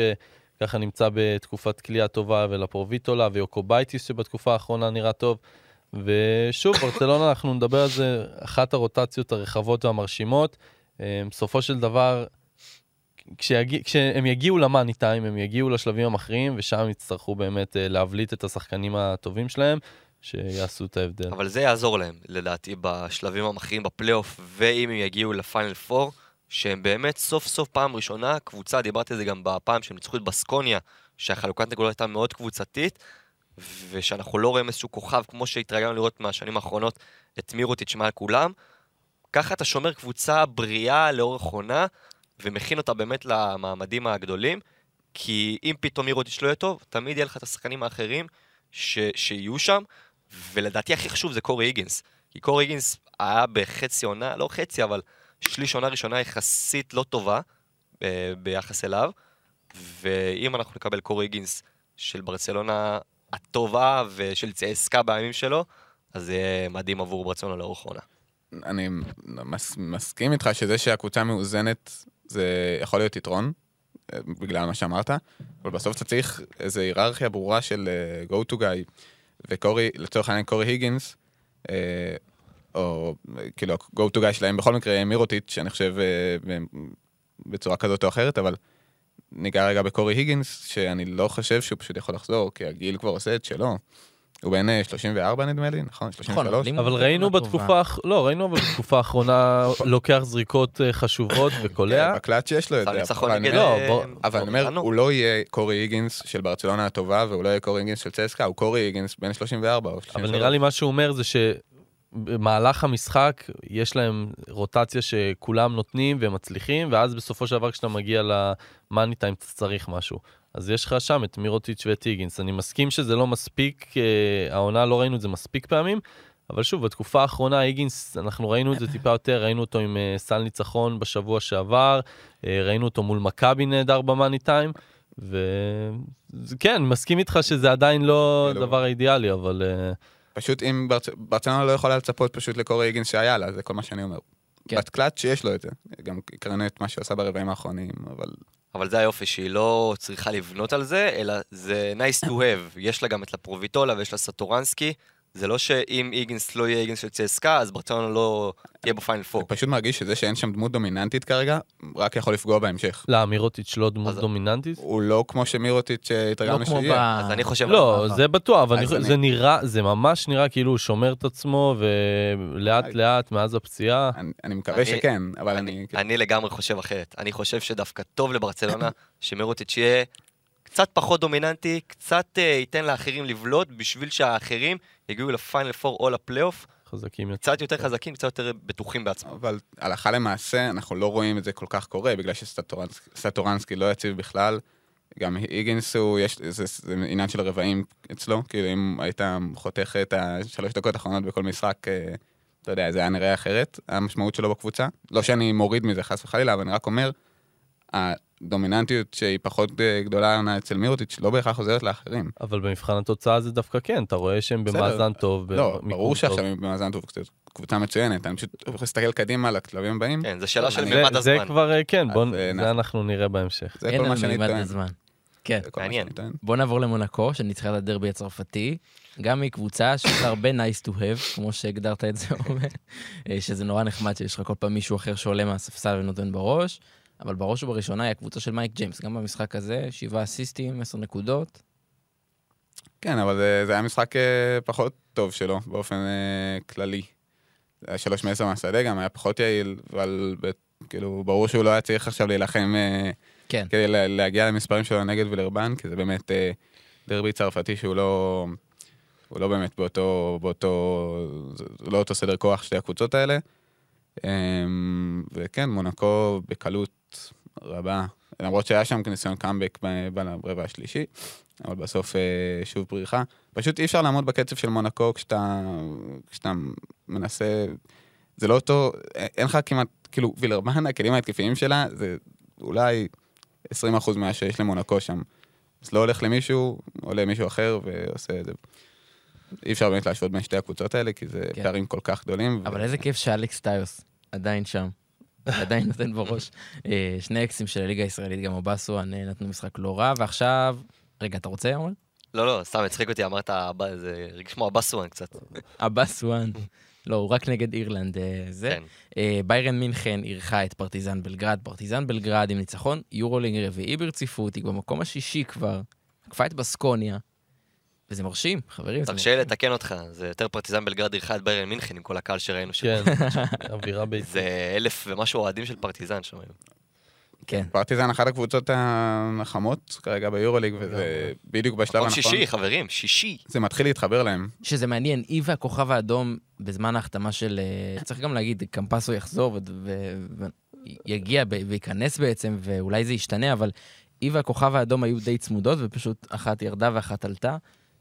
שככה נמצא בתקופת קליעה טובה, ולפרוביטולה, ויוקובייטיס, שבתקופה האחרונה נראה טוב. ושוב, ברצלונה, אנחנו נדבר על זה, אחת הרוטציות הרחבות והמרשימות. אה, בסופו של דבר, כשיגיע, כשהם יגיעו למאני טיים, הם יגיעו לשלבים המכריעים, ושם יצטרכו באמת אה, להבליט את השחקנים הטובים שלהם, שיעשו את ההבדל. אבל זה יעזור להם, לדעתי, בשלבים המכריעים בפלייאוף, ואם הם יגיעו לפיינל 4, שהם באמת סוף סוף פעם ראשונה, קבוצה, דיברתי על זה גם בפעם שהם ניצחו את בסקוניה, שהחלוקת נקודות הייתה מאוד קבוצתית, ושאנחנו לא רואים איזשהו כוכב כמו שהתרגלנו לראות מהשנים האחרונות את מירוטיץ' מעל כולם. ככה אתה שומר קבוצה בריאה לאורך עונה, ומכין אותה באמת למעמדים הגדולים, כי אם פתאום מירוטיץ' לא יהיה טוב, תמיד יהיה לך את השחקנים האחרים ש... שיהיו שם, ולדעתי הכי חשוב זה קורי היגינס. כי קורי היגינס היה בחצי עונה, לא חצי, אבל שליש עונה ראשונה יחסית לא טובה ב- ביחס אליו, ואם אנחנו נקבל קורי היגינס של ברצלונה הטובה ושל צסקה בימים שלו, אז זה מדהים עבור ברצלונה לאורך העונה. אני מס, מסכים איתך שזה שהקבוצה מאוזנת זה יכול להיות יתרון, אה, בגלל מה שאמרת, אבל בסוף אתה צריך איזו היררכיה ברורה של uh, go to guy, וקורי, לצורך העניין קורי היגינס, uh, או אה, כאילו ה-go to guy שלהם בכל מקרה מירוטיץ', אני חושב uh, בצורה כזאת או אחרת, אבל ניגע רגע בקורי היגינס, שאני לא חושב שהוא פשוט יכול לחזור, כי הגיל כבר עושה את שלו. הוא בן אה, 34 נדמה לי, נכון? 33? אם אבל ראינו. בתקופה, לא, ראינו אבל בתקופה האחרונה לוקח זריקות אה, חשובות וקולע. בקלאץ' שיש לו את זה. ניצחון אבל אני נגד... אומר- לא, אה, בוא- אבל אני אומר. הוא לא יהיה קורי היגינס של ברצלונה הטובה, והוא לא יהיה קורי היגינס של צסקה, הוא קורי היגינס בן 34 או 33. אבל נראה לי מה שהוא אומר זה במהלך המשחק יש להם רוטציה שכולם נותנים והם מצליחים, ואז בסופו של דבר כשאתה מגיע למאני טיים אתה צריך משהו. אז יש לך שם את מירוטיץ' ואת היגינס. אני מסכים שזה לא מספיק, אה, העונה לא ראינו את זה מספיק פעמים, אבל שוב, בתקופה האחרונה היגינס, אנחנו ראינו את זה טיפה יותר, ראינו אותו עם אה, סל ניצחון בשבוע שעבר, אה, ראינו אותו מול מכבי נהדר במאני טיים, וכן, מסכים איתך שזה עדיין לא הדבר האידיאלי, אבל... אה, פשוט אם ברצ... ברצלונה לא יכולה לצפות פשוט לקורי היגינס שהיה לה, זה כל מה שאני אומר. כן. בת קלאץ' שיש לו את זה. גם הקראנו את מה שהוא עשה ברבעים האחרונים, אבל אבל זה היופי, שהיא לא צריכה לבנות על זה, אלא זה nice to have. יש לה גם את לפרוביטולה ויש לה סטורנסקי. זה לא שאם איגינס לא יהיה איגינס של צסקה, אז ברצלונה לא תהיה בפיינל פור. אני פשוט מרגיש שזה שאין שם דמות דומיננטית כרגע, רק יכול לפגוע בהמשך. לא, מירוטיץ' לא דמות דומיננטית? הוא לא כמו שמירוטיץ' לא התרגלנו כמו ב... שיהיה. אז אני חושב... לא. זה בטוח, אבל זה נראה, זה ממש נראה כאילו הוא שומר את עצמו, ולאט. לאט מאז הפציעה. אני- מקווה שכן, אבל אני, אני... אני לגמרי חושב אחרת. אני חושב שדווקא טוב לברצלונה שמירוטיץ' יהיה קצת פחות דומיננטי, קצת uh, ייתן לאחרים לבלוט, בשביל שהאחרים יגיעו לפיינל פור או לפלייאוף, חזקים יותר. קצת יותר חזקים, קצת יותר בטוחים בעצמם. אבל הלכה למעשה, אנחנו לא רואים את זה כל כך קורה, בגלל שסטורנסקי לא יציב בכלל. גם היגינס הוא, יש, זה, זה עניין של רבעים אצלו, כאילו אם היית חותך את השלוש דקות האחרונות בכל משחק, אה, אתה יודע, זה היה נראה אחרת, המשמעות שלו בקבוצה. לא שאני מוריד מזה חס וחלילה, אבל אני רק אומר, הדומיננטיות שהיא פחות אה, גדולה אצל מירוטיץ' לא בהכרח עוזרת לאחרים. אבל במבחן התוצאה זה דווקא כן, אתה רואה שהם. במאזן טוב. לא, ברור. שעכשיו הם במאזן טוב, קבוצה מצוינת, אני פשוט להסתכל קדימה על הכלבים הבאים, כן, זו שאלה של מימד זה- זה הזמן. כבר, אה, כן, בוא, אז, אה, זה אנחנו נראה בהמשך. זה כל מה שאני טוען. כן. זה מעניין. שאני טוען. בוא נעבור למונקו, שניצחה את הדרבי הצרפתי. גם היא קבוצה שיש לה הרבה nice to have, כמו שהגדרת את זה, עומר. אה, שזה נורא נחמד שיש לך כל פעם מישהו אחר שעולה מהספסל ונותן בראש, אבל בראש ובראשונה היא הקבוצה של מייק ג'יימס. גם במשחק הזה, שבעה אסיסטים, עשר נקודות. כן, אבל זה, זה היה משחק אה, פחות טוב שלו, באופן אה, כללי. שלוש מעשר מהשדה, גם היה פחות יעיל, אבל ב, כאילו, ברור שהוא לא היה צריך עכשיו להילחם אה, כן. כדי לה, להגיע למספרים שלו נגד ולרבן, כי זה באמת אה, דרבי צרפתי שהוא לא, הוא לא באמת באותו, באותו, לא אותו סדר כוח שתי הקבוצות האלה. אה, וכן, מונקו בקלות רבה, למרות שהיה שם ניסיון קאמבק ברבע השלישי, אבל בסוף אה, שוב פריחה. פשוט אי אפשר לעמוד בקצב של מונקו כשאתה, כשאתה מנסה, זה לא אותו, אין לך כמעט, כאילו, וילרבן, הכלים ההתקפיים שלה, זה אולי 20% ממה שיש למונקו שם. אז לא הולך למישהו, עולה מישהו אחר ועושה את זה. אי אפשר באמת להשוות בין שתי הקבוצות האלה, כי זה כן. פערים כל כך גדולים. אבל איזה כיף שאלכס טיוס עדיין שם. עדיין נותן בראש. אה, שני אקסים של הליגה הישראלית, גם אובסואן, אה, נתנו משחק לא רע, ועכשיו... רגע, אתה רוצה, עומר? לא, לא, סתם הצחיק אותי, אמרת, זה הרגיש כמו אבסואן קצת. אבסואן. לא, הוא רק נגד אירלנד, אה, זה. כן. ביירן מינכן אירחה את פרטיזן בלגרד. פרטיזן בלגרד עם ניצחון יורוליג רביעי ברציפות, היא במקום השישי כבר. עקפה את בסקוניה. וזה מרשים, חברים. תרשה. לי לתקן אותך, זה יותר פרטיזן בלגרד אירחה את ביירן מינכן עם כל הקהל שראינו שם. כן, אווירה ביתית. זה אלף ומשהו אוהדים של פרטיזן שם היום. כן. פרטיזן אחת הקבוצות החמות כרגע ביורוליג, וזה בדיוק בשלב מקום הנכון. שישי, חברים, שישי. זה מתחיל להתחבר להם. שזה מעניין, היא והכוכב האדום בזמן ההחתמה של... אה, צריך גם להגיד, קמפסו יחזור ויגיע וייכנס בעצם, ואולי זה ישתנה, אבל היא והכוכב האדום היו די צמודות, ופשוט אחת ירדה ואחת עלתה,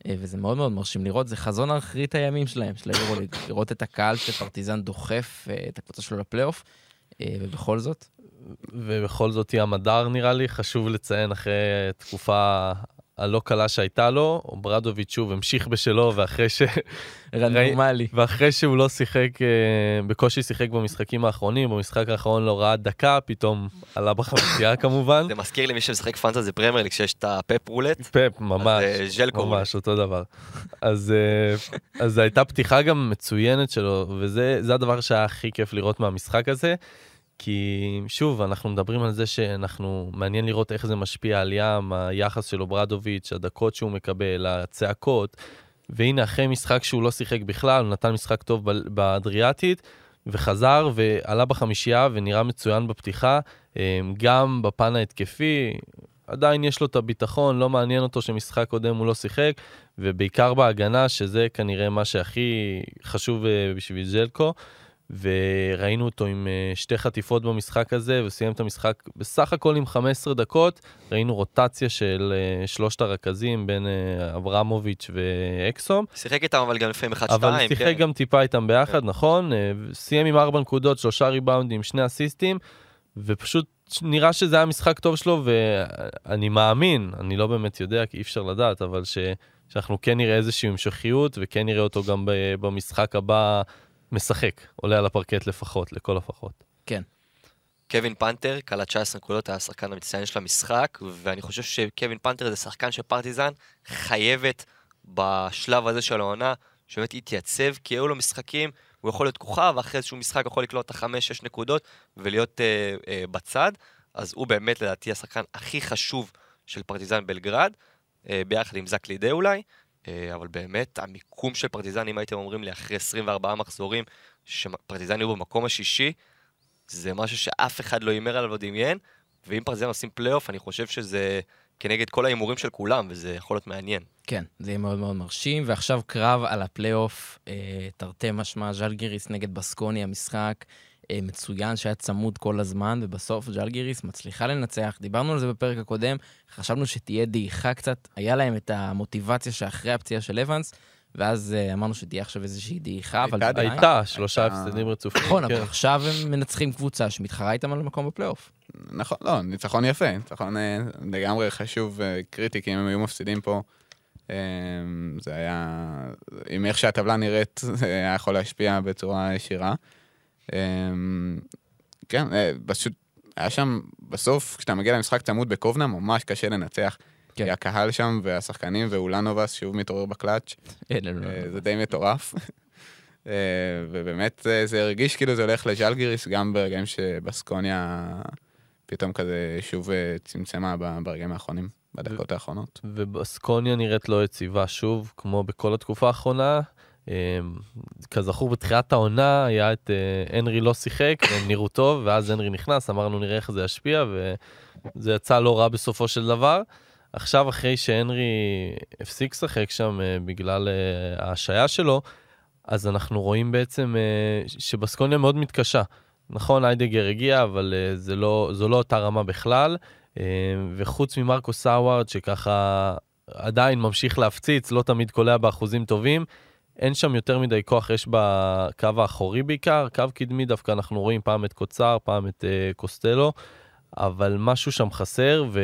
וזה מאוד מאוד מרשים לראות, זה חזון אחרית הימים שלהם, של היורוליג, לראות את הקהל שפרטיזן דוחף אה, את הקבוצה שלו לפלייאוף, אה, ובכל זאת, ובכל זאת היא המדר נראה לי, חשוב לציין אחרי תקופה הלא קלה שהייתה לו, ברדוביץ' שוב המשיך בשלו, ואחרי, ש... רנדומלי. ואחרי שהוא לא שיחק, אה, בקושי שיחק במשחקים האחרונים, במשחק האחרון לא ראה דקה, פתאום עלה בחמישייה כמובן. זה מזכיר לי מי שמשחק פנטזי פרמייר ליג, שיש את הפפ רולט. פפ, ממש, אז, אה, ז'לקו ממש אותו דבר. אז, אה, אז זו הייתה פתיחה גם מצוינת שלו, וזה זה הדבר שהיה הכי כיף לראות מהמשחק הזה. כי שוב, אנחנו מדברים על זה שאנחנו, מעניין לראות איך זה משפיע על ים, היחס של אוברדוביץ', הדקות שהוא מקבל, הצעקות. והנה, אחרי משחק שהוא לא שיחק בכלל, הוא נתן משחק טוב באדריאטית, וחזר ועלה בחמישייה ונראה מצוין בפתיחה, אה, גם בפן ההתקפי. עדיין יש לו את הביטחון, לא מעניין אותו שמשחק קודם הוא לא שיחק, ובעיקר בהגנה, שזה כנראה מה שהכי חשוב אה, בשביל ז'לקו. וראינו אותו עם אה, שתי חטיפות במשחק הזה, וסיים את המשחק בסך הכל עם 15 דקות. ראינו רוטציה של אה, שלושת הרכזים בין אה, אברמוביץ' ואקסום. שיחק איתם אבל גם לפעמים 1-2, אבל שיחק כן. גם טיפה איתם ביחד, כן. נכון? סיים עם 4 נקודות, שלושה ריבאונדים, שני אסיסטים, ופשוט נראה שזה היה משחק טוב שלו, ואני מאמין, אני לא באמת יודע, כי אי אפשר לדעת, אבל ש... שאנחנו כן נראה איזושהי המשכיות, וכן נראה אותו גם במשחק הבא משחק, עולה על הפרקט לפחות, לכל הפחות. קווין פנתר, כלה 19 נקודות, היה השחקן המצטיין של המשחק, ואני חושב שקווין פנתר זה שחקן שפרטיזן חייבת בשלב הזה של העונה, שבאמת יתייצב, כי היו לו משחקים, הוא יכול להיות כוכב, ואחרי איזשהו משחק הוא יכול לקלוט את החמש-שש נקודות ולהיות אה, אה, בצד, אז הוא באמת לדעתי השחקן הכי חשוב של פרטיזן בלגרד, אה, ביחד עם זק לדיי אולי, אבל באמת המיקום של פרטיזן, אם הייתם אומרים לי אחרי 24 מחזורים, שפרטיזן יהיו במקום השישי, זה משהו שאף אחד לא הימר עליו או דמיין, ואם פרטיזן עושים פלייאוף, אני חושב שזה כנגד כל ההימורים של כולם, וזה יכול להיות מעניין. כן, זה יהיה מאוד מאוד מרשים, ועכשיו קרב על הפלייאוף, אה, תרתי משמע, ז'לגיריס נגד בסקוני, המשחק. אה, מצוין שהיה צמוד כל הזמן, ובסוף ז'לגיריס מצליחה לנצח. דיברנו על זה בפרק הקודם, חשבנו שתהיה דעיכה קצת, היה להם את המוטיבציה שאחרי הפציעה של אבנס, ואז אה, אמרנו שתהיה עכשיו איזושהי דעיכה, אבל הייתה שלושה הפסדים רצופים. נכון, כן. אבל עכשיו הם מנצחים קבוצה שמתחרה איתם על מקום בפלייאוף. נכון, לא, ניצחון יפה, ניצחון אה, לגמרי חשוב וקריטי, כי אם הם היו מפסידים פה, אה, זה היה, עם איך שהטבלה נראית, זה היה יכול להשפיע בצורה ישירה. אה, כן, אה, פשוט היה שם, בסוף, כשאתה מגיע למשחק צמוד בקובנה, ממש קשה לנצח. כן. כי הקהל שם והשחקנים ואולנובס שוב מתעורר בקלאץ'. אה, זה די מטורף. אה, ובאמת זה הרגיש כאילו זה הולך לז'לגיריס, גם ברגעים שבסקוניה פתאום כזה שוב צמצמה ברגעים האחרונים, בדקות האחרונות. ובסקוניה נראית לא יציבה שוב, כמו בכל התקופה האחרונה. אה, כזכור, בתחילת העונה היה את אה, הנרי לא שיחק, והם נראו טוב, ואז הנרי נכנס, אמרנו נראה איך זה ישפיע, וזה יצא לא רע בסופו של דבר. עכשיו, אחרי שהנרי הפסיק לשחק שם אה, בגלל אה, ההשעיה שלו, אז אנחנו רואים בעצם שבסקוניה מאוד מתקשה. נכון, איידגר הגיע, אבל זה לא, זו לא אותה רמה בכלל. וחוץ ממרקו סאווארד, שככה עדיין ממשיך להפציץ, לא תמיד קולע באחוזים טובים, אין שם יותר מדי כוח, יש בקו האחורי בעיקר, קו קדמי דווקא אנחנו רואים פעם את קוצר, פעם את uh, קוסטלו, אבל משהו שם חסר, ו...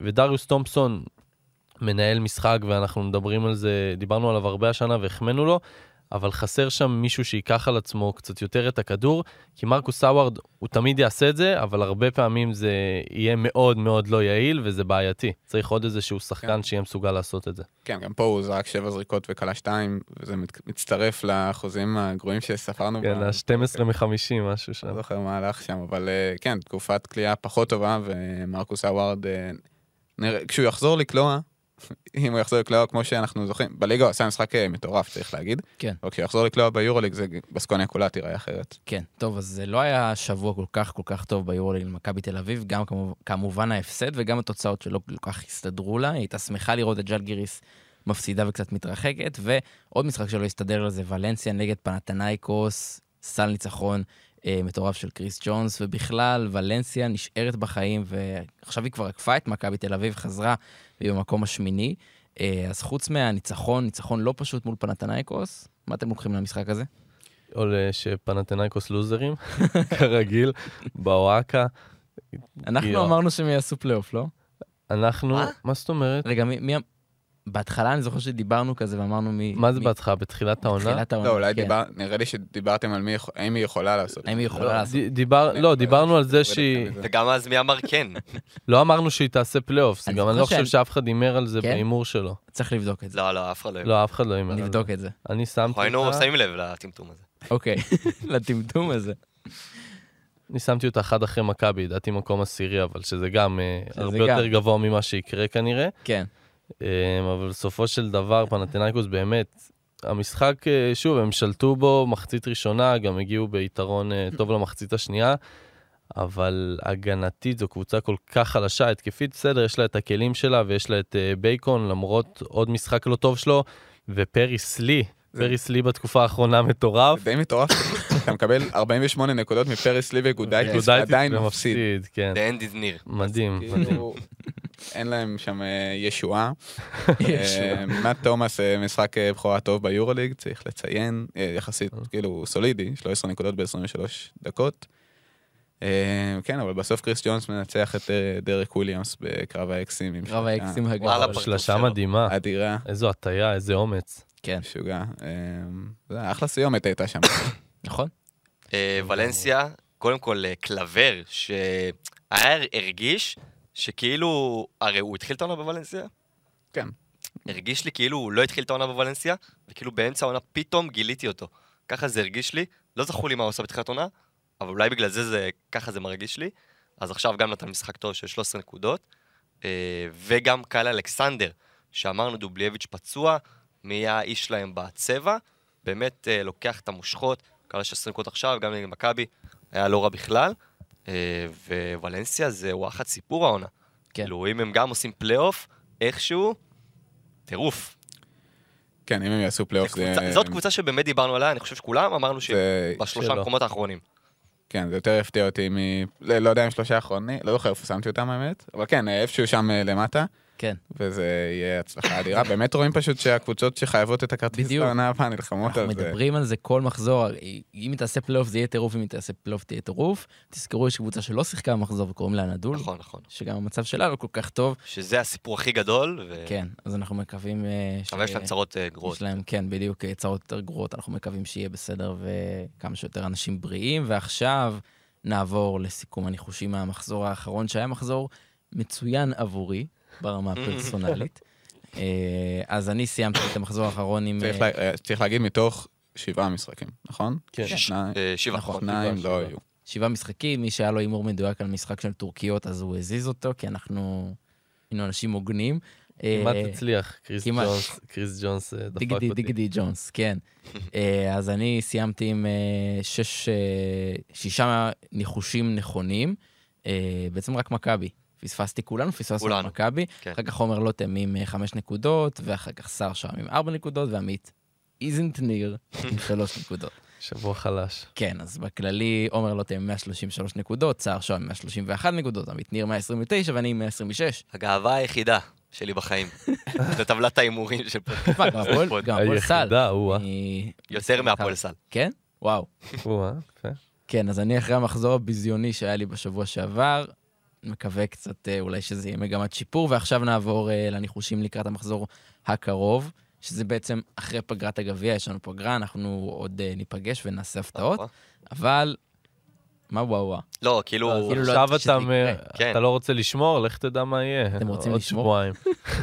ודריוס תומפסון מנהל משחק, ואנחנו מדברים על זה, דיברנו עליו הרבה השנה והחמאנו לו, אבל חסר שם מישהו שייקח על עצמו קצת יותר את הכדור, כי מרקוס סאווארד, הוא תמיד יעשה את זה, אבל הרבה פעמים זה יהיה מאוד מאוד לא יעיל, וזה בעייתי. צריך עוד איזשהו שחקן כן. שיהיה מסוגל לעשות את זה. כן, גם פה הוא זרק שבע זריקות וכלה שתיים, וזה מת- מצטרף לאחוזים הגרועים שספרנו. כן, ב- ה-12 מ-50, משהו שם. לא זוכר מה הלך שם, אבל אה, כן, תקופת כליאה פחות טובה, ומרקוס האווארד, אה, נראה- כשהוא יחזור לקלוע, אם הוא יחזור לקלוע כמו שאנחנו זוכרים, בליגה הוא עשה משחק אה, מטורף, צריך להגיד. כן. אבל כשהוא יחזור לקלוע ביורוליג, זה בסקוניה כולה תיראה אחרת. כן, טוב, אז זה לא היה שבוע כל כך כל כך טוב ביורוליג למכבי תל אביב, גם כמובן, ההפסד וגם התוצאות שלא כל כך הסתדרו לה. היא הייתה שמחה לראות את ג'לגיריס מפסידה וקצת מתרחקת, ועוד משחק שלא הסתדר לה זה ולנסיה נגד פנתנייקוס, סל ניצחון מטורף של קריס ג'ונס, ובכלל, ולנסיה נשארת בחיים, ועכשיו היא כבר עקפה את מכבי תל אביב, חזרה, והיא במקום השמיני. אה, אז חוץ מהניצחון, ניצחון לא פשוט מול פנתנייקוס, מה אתם לוקחים מהמשחק הזה? או שפנתנייקוס לוזרים, כרגיל, באוהקה. אנחנו. אמרנו שהם יעשו פלייאוף, לא? אנחנו, מה? מה זאת אומרת? רגע, מי... בהתחלה אני זוכר שדיברנו כזה ואמרנו מי... מה זה מי- בהתחלה? בתחילת העונה? בתחילת העונה, לא, אולי כן. דיבר, נראה לי שדיברתם על מי, האם היא יכולה לעשות. האם היא יכולה לא, לעשות? דיבר, לא, דיברנו על זה שהיא... וגם אז מי אמר כן? לא אמרנו שהיא תעשה פלייאוף, גם אני לא חושב שאף אחד הימר על זה כן? בהימור שלו. צריך לבדוק את זה. לא, לא, אף אחד לא... לא, אף אחד לא הימר על זה. נבדוק את זה. אני שמתי אנחנו היינו אותה, שמים לב לטמטום הזה. אוקיי, לטמטום הזה. אני שמתי אותה אחד אחרי מכבי, לדעתי מקום עשירי, אבל שזה גם אה, הרבה. יותר גבוה ממה שיקרה כנראה. כן. אה, אבל בסופו של דבר, פנתנאיקוס באמת, המשחק, אה, שוב, הם שלטו בו מחצית ראשונה, גם הגיעו ביתרון אה, טוב למחצית השנייה, אבל הגנתית זו קבוצה כל כך חלשה, התקפית בסדר, יש לה את הכלים שלה ויש לה את אה, בייקון, למרות עוד משחק לא טוב שלו, ופריס לי, פריס לי בתקופה האחרונה מטורף. די מטורף, אתה מקבל 48 נקודות מפריס לי וגודייטיס, גודייטיס ועדיין מפסיד. כן. The end is near. מדהים, מדהים. אין להם שם אה, ישועה. ישועה. אה, מאט תומאס אה, משחק אה, בכורה טוב ביורוליג, צריך לציין, אה, יחסית כאילו סולידי, 13 נקודות ב-23 דקות. אה, כן, אבל בסוף קריס ג'ונס מנצח את אה, דרק וויליאמס בקרב האקסים. קרב שלושה. האקסים הגדול. וואלה, וואו, פרצוף שלשה שלו. מדהימה, אדירה, איזו הטיה, איזה אומץ. כן, משוגע. אה, זה היה אחלה סיומת הייתה שם. נכון? אה, ולנסיה, קודם כל אה, קלבר, שהיה הרגיש שכאילו, הרי הוא התחיל את העונה בוולנסיה? כן. הרגיש לי כאילו הוא לא התחיל את העונה בוולנסיה, וכאילו באמצע העונה פתאום גיליתי אותו. ככה זה הרגיש לי, לא זכור לי מה הוא עושה בתחילת העונה, אבל אולי בגלל זה, זה ככה זה מרגיש לי. אז עכשיו גם נתן משחק טוב של 13 נקודות, אה, וגם קהל אלכסנדר, שאמרנו דובליאביץ' פצוע, מי יהיה האיש שלהם בצבע, באמת אה, לוקח את המושכות, קהל 16 נקודות עכשיו, גם נגד מכבי, היה לא רע בכלל, ווולנסיה זה וואחד סיפור העונה. כן. כאילו, אם הם גם עושים פלייאוף, איכשהו, טירוף. כן, אם הם יעשו פלייאוף זה זה... קבוצה- זאת קבוצה שבאמת דיברנו עליה, אני חושב שכולם אמרנו שהיא זה- בשלושה שלא. מקומות האחרונים. כן, זה יותר הפתיע אותי מ... לא לא יודע אם שלושה האחרונים, לא זוכר איפה שמתי אותם האמת, אבל כן, איפשהו שם אה, למטה, כן. וזה יהיה הצלחה אדירה. באמת רואים פשוט שהקבוצות שחייבות את הכרטיס בדיוק. לעונה הבאה נלחמות אנחנו על זה. מדברים על זה כל מחזור, אם היא תעשה פלייאוף זה יהיה טירוף, אם היא תעשה פלייאוף תהיה טירוף. תזכרו, יש קבוצה שלא שיחקה במחזור וקוראים לה אנדולו, נכון, נכון. שגם המצב שלה לא כל כך טוב. שזה הסיפור הכי גדול, ו... כן, אז אנחנו מקווים... אה, ש- אבל יש להם צרות אה, גרועות. יש להם, כן, בדיוק, אה, צרות יותר גרועות. אנחנו מקווים שיהיה בסדר וכמה שיותר אנשים בריאים. ועכשיו נעבור לסיכום הניחושים מהמחזור האחרון, שהיה מחזור מצוין עבורי ברמה הפרסונלית. אה, אז אני סיימתי את המחזור האחרון עם... צריך אה, אה, להגיד מתוך שבעה משחקים, נכון? כן. אה, שבעה. נכון. שניים לא. היו. שבעה משחקים, מי שהיה לו הימור מדויק על משחק של טורקיות, אז הוא הזיז אותו, כי אנחנו היינו אנשים הוגנים. כמעט הצליח, קריס. ג'ונס, קריס ג'ונס דפק אותי. דיגדי ג'ונס, כן. אז אני סיימתי עם שש, שישה ניחושים נכונים, בעצם רק מכבי. פספסתי כולנו, פספסנו את מכבי. כן. אחר כך עומר לוטם עם אה, חמש נקודות, ואחר כך שר שם עם ארבע נקודות, ועמית איזנט ניר עם שלוש נקודות. שבוע חלש. כן, אז בכללי עומר לוטם עם 133 נקודות, סער שוהם עם 131 נקודות, עמית ניר 129 ואני עם 126. הגאווה היחידה שלי בחיים. זה טבלת ההימורים של פודקאסט. גם הפועל- סל. היחידה, הוא, אה? יותר מהפועל סל. כן? וואו. אה? כן, אז אני אחרי המחזור הביזיוני שהיה לי בשבוע שעבר, מקווה קצת אה, אולי שזה יהיה מגמת שיפור, ועכשיו נעבור אה, לניחושים לקראת המחזור הקרוב, שזה בעצם אחרי פגרת הגביע, יש לנו פגרה, אנחנו עוד אה, ניפגש ונעשה הפתעות, נכון. אבל... מה וואו וואו? לא, כאילו... כאילו לא עכשיו אתה אומר, כן. אתה לא רוצה לשמור, לך תדע מה יהיה. אתם רוצים עוד לשמור? שבועיים.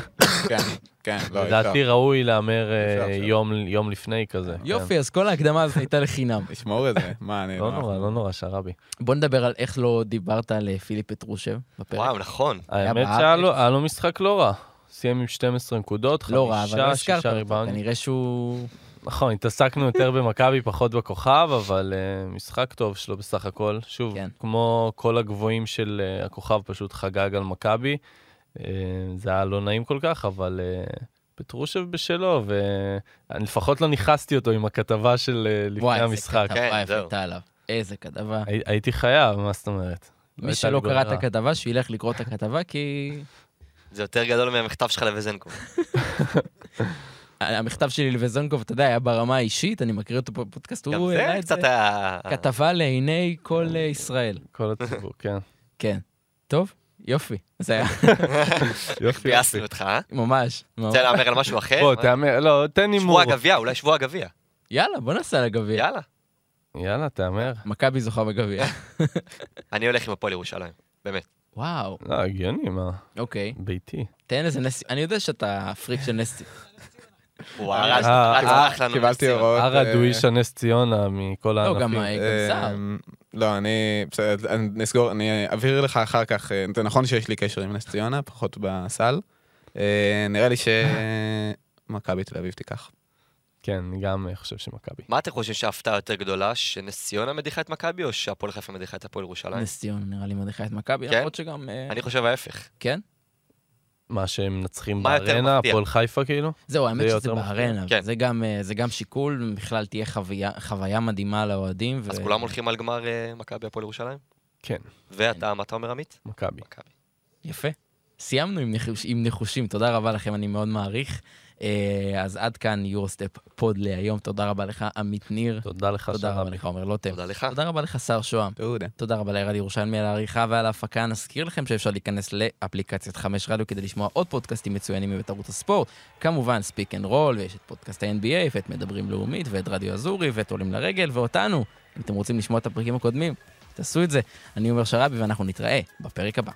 כן, כן, לא, לדעתי. ראוי להמר אה. יום- יום לפני כזה. כן. יופי, אז כל ההקדמה הזאת הייתה לחינם. לשמור את זה, מה, אני... לא נורא, לא נורא, שרבי. בוא נדבר על איך לא דיברת על אה, פיליפ פטרושב בפרק. וואו, נכון. האמת. שהיה לו- משחק לא רע. סיים עם 12 נקודות, לא רע, אבל לא חמישה, הזכרת שישה אותו. כנראה שהוא... נכון, התעסקנו יותר במכבי, פחות בכוכב, אבל uh, משחק טוב שלו בסך הכל. שוב, כן. כמו כל הגבוהים של uh, הכוכב, פשוט חגג על מכבי. Uh, זה היה לא נעים כל כך, אבל uh, פטרושב בשלו, ואני לפחות לא נכנסתי אותו עם הכתבה של uh, לפני וואי, איזה המשחק. כתבה כן, יפה זהו. הייתה עליו. איזה כתבה. הי- הייתי חייב, מה זאת אומרת? לא מי שלא קרא את. הכתבה, שילך לקרוא את הכתבה, כי זה יותר גדול מהמכתב שלך לווזנקו. המכתב שלי לווזונקוב, אתה יודע, היה ברמה האישית, אני מקריא אותו בפודקאסט, הוא העלה את זה. היה... כתבה לעיני כל אה, ישראל. כל הציבור, כן. כן. טוב, יופי. זה היה יופי, ביאסנו אותך, אה? ממש. ממש. רוצה להמר על משהו אחר? בוא, תהמר, לא, תן הימור. שבוע הגביע, אולי שבוע הגביע. יאללה, בוא נעשה על הגביע. יאללה. יאללה, תהמר. מכבי זוכה בגביע. אני הולך עם הפועל ירושלים. באמת. וואו, לא, הגיוני, מה? אוקיי. ביתי. תן איזה נס... אני יודע שאתה פריק של נס... הוא אה, הרס אה, רץ אה, הלך לנו. קיבלתי לציון. הוראות. ערד אה, הוא איש הנס ציונה מכל לא, הענפים. גם אה, גם סער. לא, אני, בסדר, אני נסגור, אני אעביר לך אחר כך, אה, זה נכון שיש לי קשר עם נס ציונה, פחות בסל. אה, נראה לי שמכבי תל אביב תיקח. כן, אני גם אה, חושב שמכבי. מה אתם חושבים שההפתעה יותר גדולה, שנס ציונה מדיחה את מכבי, או שהפועל חיפה מדיחה את הפועל ירושלים? נס ציונה נראה לי מדיחה את מכבי, כן? למרות שגם... אה, אני חושב ההפך. כן? מה שהם מנצחים בארנה? הפועל חיפה כאילו? זהו, האמת זה שזה. בארנה, כן. זה גם, אה, זה גם שיקול, בכלל תהיה חוויה, חוויה מדהימה לאוהדים. אז ו- כולם הולכים על גמר אה, מכבי הפועל ירושלים? כן, ואתה, מה אתה אומר, עמית? מכבי. מכבי. יפה. סיימנו עם, נחוש, עם נחושים, תודה רבה לכם, אני מאוד מעריך. אה, אז עד כאן יורוסטפ פוד להיום, תודה רבה לך, עמית ניר. תודה לך, תודה רבה. לך, עומר לוטם. תודה לך. תודה רבה לך, שר שוהם. תודה. תודה רבה לירד ירושלמי על העריכה ועל ההפקה. נזכיר לכם שאפשר להיכנס לאפליקציית חמש רדיו כדי לשמוע עוד פודקאסטים מצוינים מבית ערוץ הספורט. כמובן, Speak and Roll, ויש את פודקאסט ה-NBA, ואת מדברים לאומית, ואת רדיו אזורי, ואת עולים לרגל, ואותנו. אם אתם רוצים לשמוע את הפרקים הקודמים, תעשו את זה. אני עומר שרבי, ואנחנו נתראה בפרק הבא.